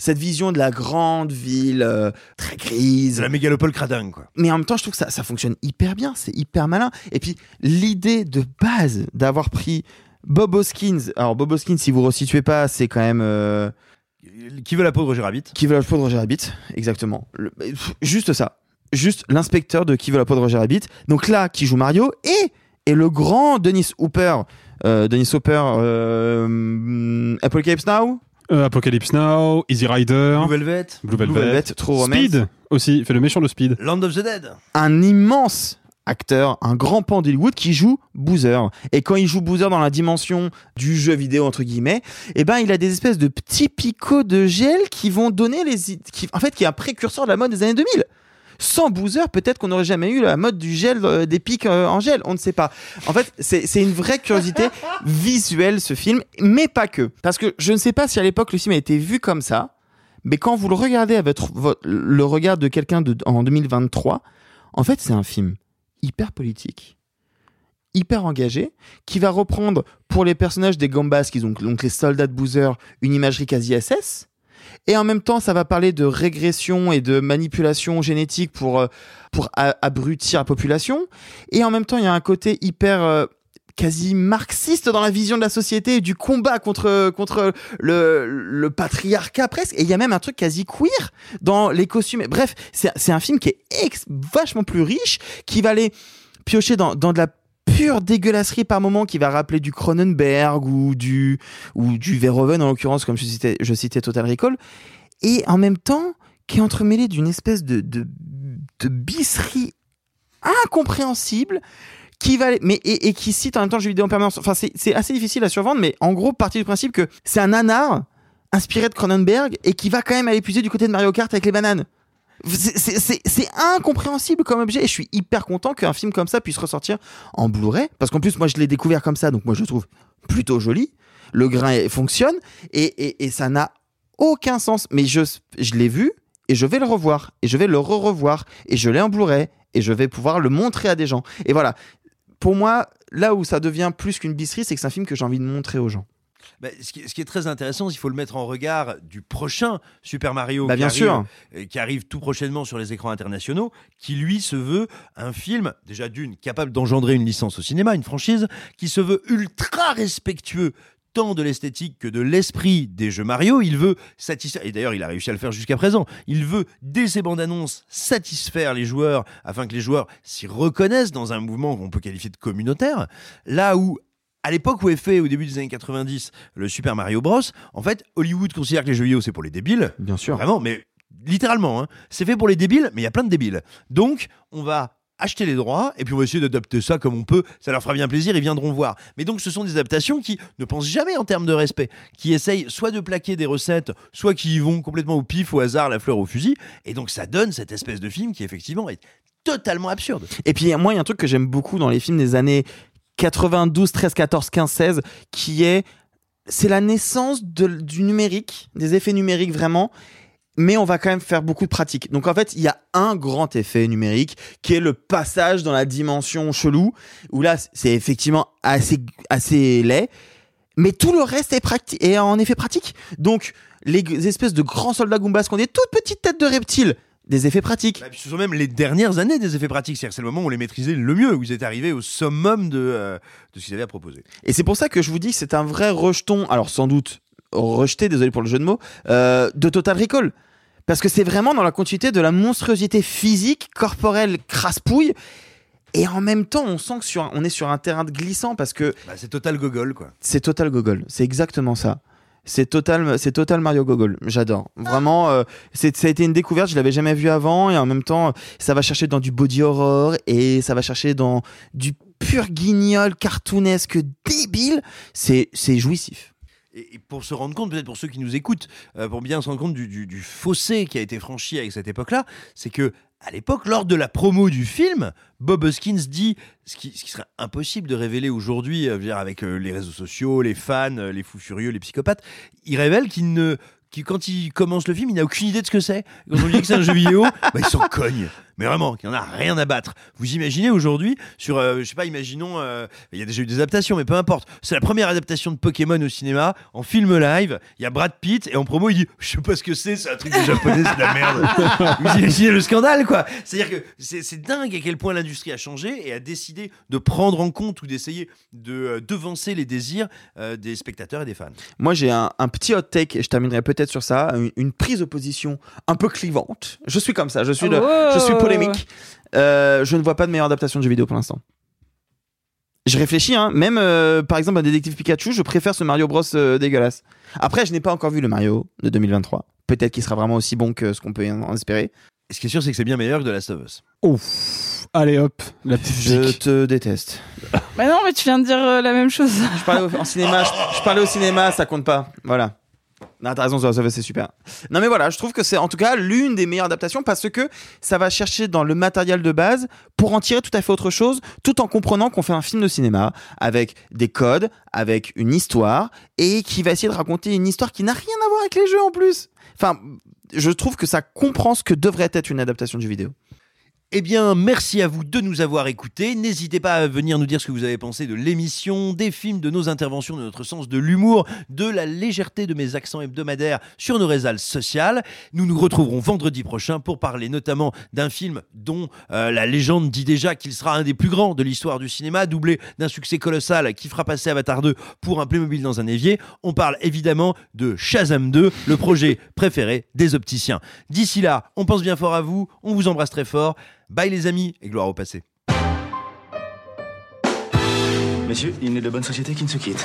Cette vision de la grande ville euh, très grise. La mégalopole cradingue, quoi. Mais en même temps, je trouve que ça, ça fonctionne hyper bien, c'est hyper malin. Et puis, l'idée de base d'avoir pris Bob Hoskins, alors Bob Hoskins, si vous ne resituez pas, c'est quand même. euh, Qui veut la peau de Roger Rabbit Qui veut la peau de Roger Rabbit, exactement. Le- juste ça. Juste l'inspecteur de Qui veut la peau de Roger Rabbit. Donc là, qui joue Mario et, et le grand Dennis Hooper. Euh, Dennis Hooper, euh, Apocalypse Now? Euh, Apocalypse Now, Easy Rider, Blue Velvet Blue Velvet, Blue Velvet, True Romance. Speed aussi, il fait le méchant de Speed. Land of the Dead un immense acteur, un grand pan d'Hollywood qui joue Boozer. Et quand il joue Boozer dans la dimension du jeu vidéo entre guillemets, eh ben il a des espèces de petits picots de gel qui vont donner les qui en fait qui est un précurseur de la mode des années 2000. Sans Boozer, peut-être qu'on n'aurait jamais eu la mode du gel, euh, des pics euh, en gel, on ne sait pas. En fait, c'est une vraie curiosité [LAUGHS] visuelle ce film, mais pas que. Parce que je ne sais pas si à l'époque le film a été vu comme ça, mais quand vous le regardez avec votre- le regard de quelqu'un en 2023, en fait, c'est un film hyper politique, hyper engagé, qui va reprendre pour les personnages des Gambas, qui sont donc les soldats de Boozer, une imagerie quasi SS. Et en même temps, ça va parler de régression et de manipulation génétique pour, euh, pour abrutir la population. Et en même temps, il y a un côté hyper euh, quasi marxiste dans la vision de la société et du combat contre, contre le, le patriarcat presque. Et il y a même un truc quasi queer dans les costumes. Bref, c'est c'est un film qui est ex- vachement plus riche, qui va aller piocher dans, dans de la pure dégueulasserie par moment qui va rappeler du Cronenberg ou du, ou du Verhoeven en l'occurrence, comme je citais, je citais Total Recall. Et en même temps, qui est entremêlé d'une espèce de, de, bisserie incompréhensible qui va mais et, qui cite en même temps jeux vidéo en permanence enfin c'est c'est assez difficile à survendre mais en gros partie du principe que c'est un nanar inspiré de Cronenberg et qui va quand même aller puiser du côté de Mario Kart avec les bananes c'est- incompréhensible comme objet. Et je suis hyper content qu'un film comme ça puisse ressortir en Blu-ray. Parce qu'en plus moi je l'ai découvert comme ça donc moi je le trouve plutôt joli. Le grain fonctionne. Et ça n'a aucun sens. Mais je, je l'ai vu et je vais le revoir. Et je vais le re-revoir. Et je l'ai en Blu-ray. Et je vais pouvoir le montrer à des gens. Et voilà. Pour moi là où ça devient plus qu'une bisserie c'est que c'est un film que j'ai envie de montrer aux gens Bah, ce, qui, ce qui est très intéressant, il faut le mettre en regard du prochain Super Mario Bah, qui, bien arrive, sûr. euh, qui arrive tout prochainement sur les écrans internationaux, qui lui se veut un film, déjà d'une, capable d'engendrer une licence au cinéma, une franchise, qui se veut ultra respectueux tant de l'esthétique que de l'esprit des jeux Mario. Il veut satisfaire, et d'ailleurs il a réussi à le faire jusqu'à présent, il veut, dès ses bandes annonces, satisfaire les joueurs afin que les joueurs s'y reconnaissent dans un mouvement qu'on peut qualifier de communautaire. Là où à l'époque où est fait, au début des années 90, le Super Mario Bros, en fait, Hollywood considère que les jeux vidéo, c'est pour les débiles. Bien sûr. Vraiment, mais littéralement, hein. c'est fait pour les débiles, mais il y a plein de débiles. Donc, on va acheter les droits et puis on va essayer d'adapter ça comme on peut. Ça leur fera bien plaisir, ils viendront voir. Mais donc, ce sont des adaptations qui ne pensent jamais en termes de respect, qui essayent soit de plaquer des recettes, soit qui y vont complètement au pif, au hasard, la fleur au fusil. Et donc, ça donne cette espèce de film qui, effectivement, est totalement absurde. Et puis moi, il y a un truc que j'aime beaucoup dans les films des années 92, 13, 14, 15, 16, qui est c'est la naissance du numérique, des effets numériques vraiment. Mais on va quand même faire beaucoup de pratiques. Donc en fait, il y a un grand effet numérique qui est le passage dans la dimension chelou, où là, c'est effectivement assez, assez laid. Mais tout le reste est, est en effet pratique. Donc les espèces de grands soldats Goombas qui ont des toutes petites têtes de reptiles, des effets pratiques. Bah, puis ce sont même les dernières années des effets pratiques. C'est-à-dire c'est le moment où on les maîtrisait le mieux, où ils étaient arrivés au summum de, euh, de ce qu'ils avaient à proposer. Et c'est pour ça que je vous dis que c'est un vrai rejeton, alors sans doute rejeté, désolé pour le jeu de mots, euh, de Total Recall. Parce que c'est vraiment dans la continuité de la monstruosité physique, corporelle, crasse-pouille. Et en même temps, on sent que sur, un- on est sur un terrain de glissant parce que Bah, c'est total gogol, quoi. c'est Total Gogol. C'est exactement ça. C'est total, c'est total Mario Gogol. J'adore. Vraiment, euh, c'est, ça a été une découverte. Je l'avais jamais vu avant et en même temps, ça va chercher dans du body horror et ça va chercher dans du pur guignol cartoonesque débile. C'est, c'est jouissif. Et, et pour se rendre compte, peut-être pour ceux qui nous écoutent, euh, pour bien se rendre compte du, du- du fossé qui a été franchi avec cette époque-là, c'est que à l'époque, lors de la promo du film, Bob Hoskins dit ce qui, ce qui serait impossible de révéler aujourd'hui, euh, avec euh, les réseaux sociaux, les fans, euh, les fous furieux, les psychopathes. Il révèle qu'il ne, qu'il- quand il commence le film, il n'a aucune idée de ce que c'est. Quand on lui dit que c'est un jeu vidéo, [LAUGHS] bah, il s'en cogne. Mais vraiment, qui en a rien à battre. Vous imaginez aujourd'hui sur, euh, je sais pas, imaginons, euh, il y a déjà eu des adaptations, mais peu importe. C'est la première adaptation de Pokémon au cinéma en film live. Il y a Brad Pitt et en promo il dit, je sais pas ce que c'est, c'est un truc de japonais, c'est de la merde. [LAUGHS] Vous imaginez le scandale quoi C'est-à-dire que c'est c'est dingue à quel point l'industrie a changé et a décidé de prendre en compte ou d'essayer de euh, devancer les désirs euh, des spectateurs et des fans. Moi, j'ai un, un petit hot take et je terminerai peut-être sur ça. Une, une prise de position un peu clivante. Je suis comme ça. Je suis, de- Oh. je suis polémique. Euh, je ne vois pas de meilleure adaptation de jeu vidéo pour l'instant. Je réfléchis, hein. même euh, par exemple un détective Pikachu, je préfère ce Mario Bros euh, dégueulasse. Après, je n'ai pas encore vu le Mario de 2023. Peut-être qu'il sera vraiment aussi bon que ce qu'on peut en espérer. Et ce qui est sûr, c'est que c'est bien meilleur que The Last of Us. Ouf. Allez hop, la petite Je te déteste. Mais non, mais tu viens de dire euh, la même chose. Je parlais au, en cinéma, je, je parlais au cinéma, ça compte pas. Voilà. Non, t'as raison, The c'est super. Non, mais voilà, je trouve que c'est en tout cas l'une des meilleures adaptations parce que ça va chercher dans le matériel de base pour en tirer tout à fait autre chose, tout en comprenant qu'on fait un film de cinéma avec des codes, avec une histoire et qui va essayer de raconter une histoire qui n'a rien à voir avec les jeux en plus. Enfin, je trouve que ça comprend ce que devrait être une adaptation jeu vidéo. Eh bien, merci à vous de nous avoir écoutés. N'hésitez pas à venir nous dire ce que vous avez pensé de l'émission, des films, de nos interventions, de notre sens de l'humour, de la légèreté de mes accents hebdomadaires sur nos réseaux sociales. Nous nous retrouverons vendredi prochain pour parler notamment d'un film dont euh, la légende dit déjà qu'il sera un des plus grands de l'histoire du cinéma, doublé d'un succès colossal qui fera passer Avatar 2 pour un Playmobil dans un évier. On parle évidemment de Shazam 2, le projet préféré des opticiens. D'ici là, on pense bien fort à vous, on vous embrasse très fort. Bye les amis et gloire au passé. Messieurs, il n'est de bonne société qui ne se quitte.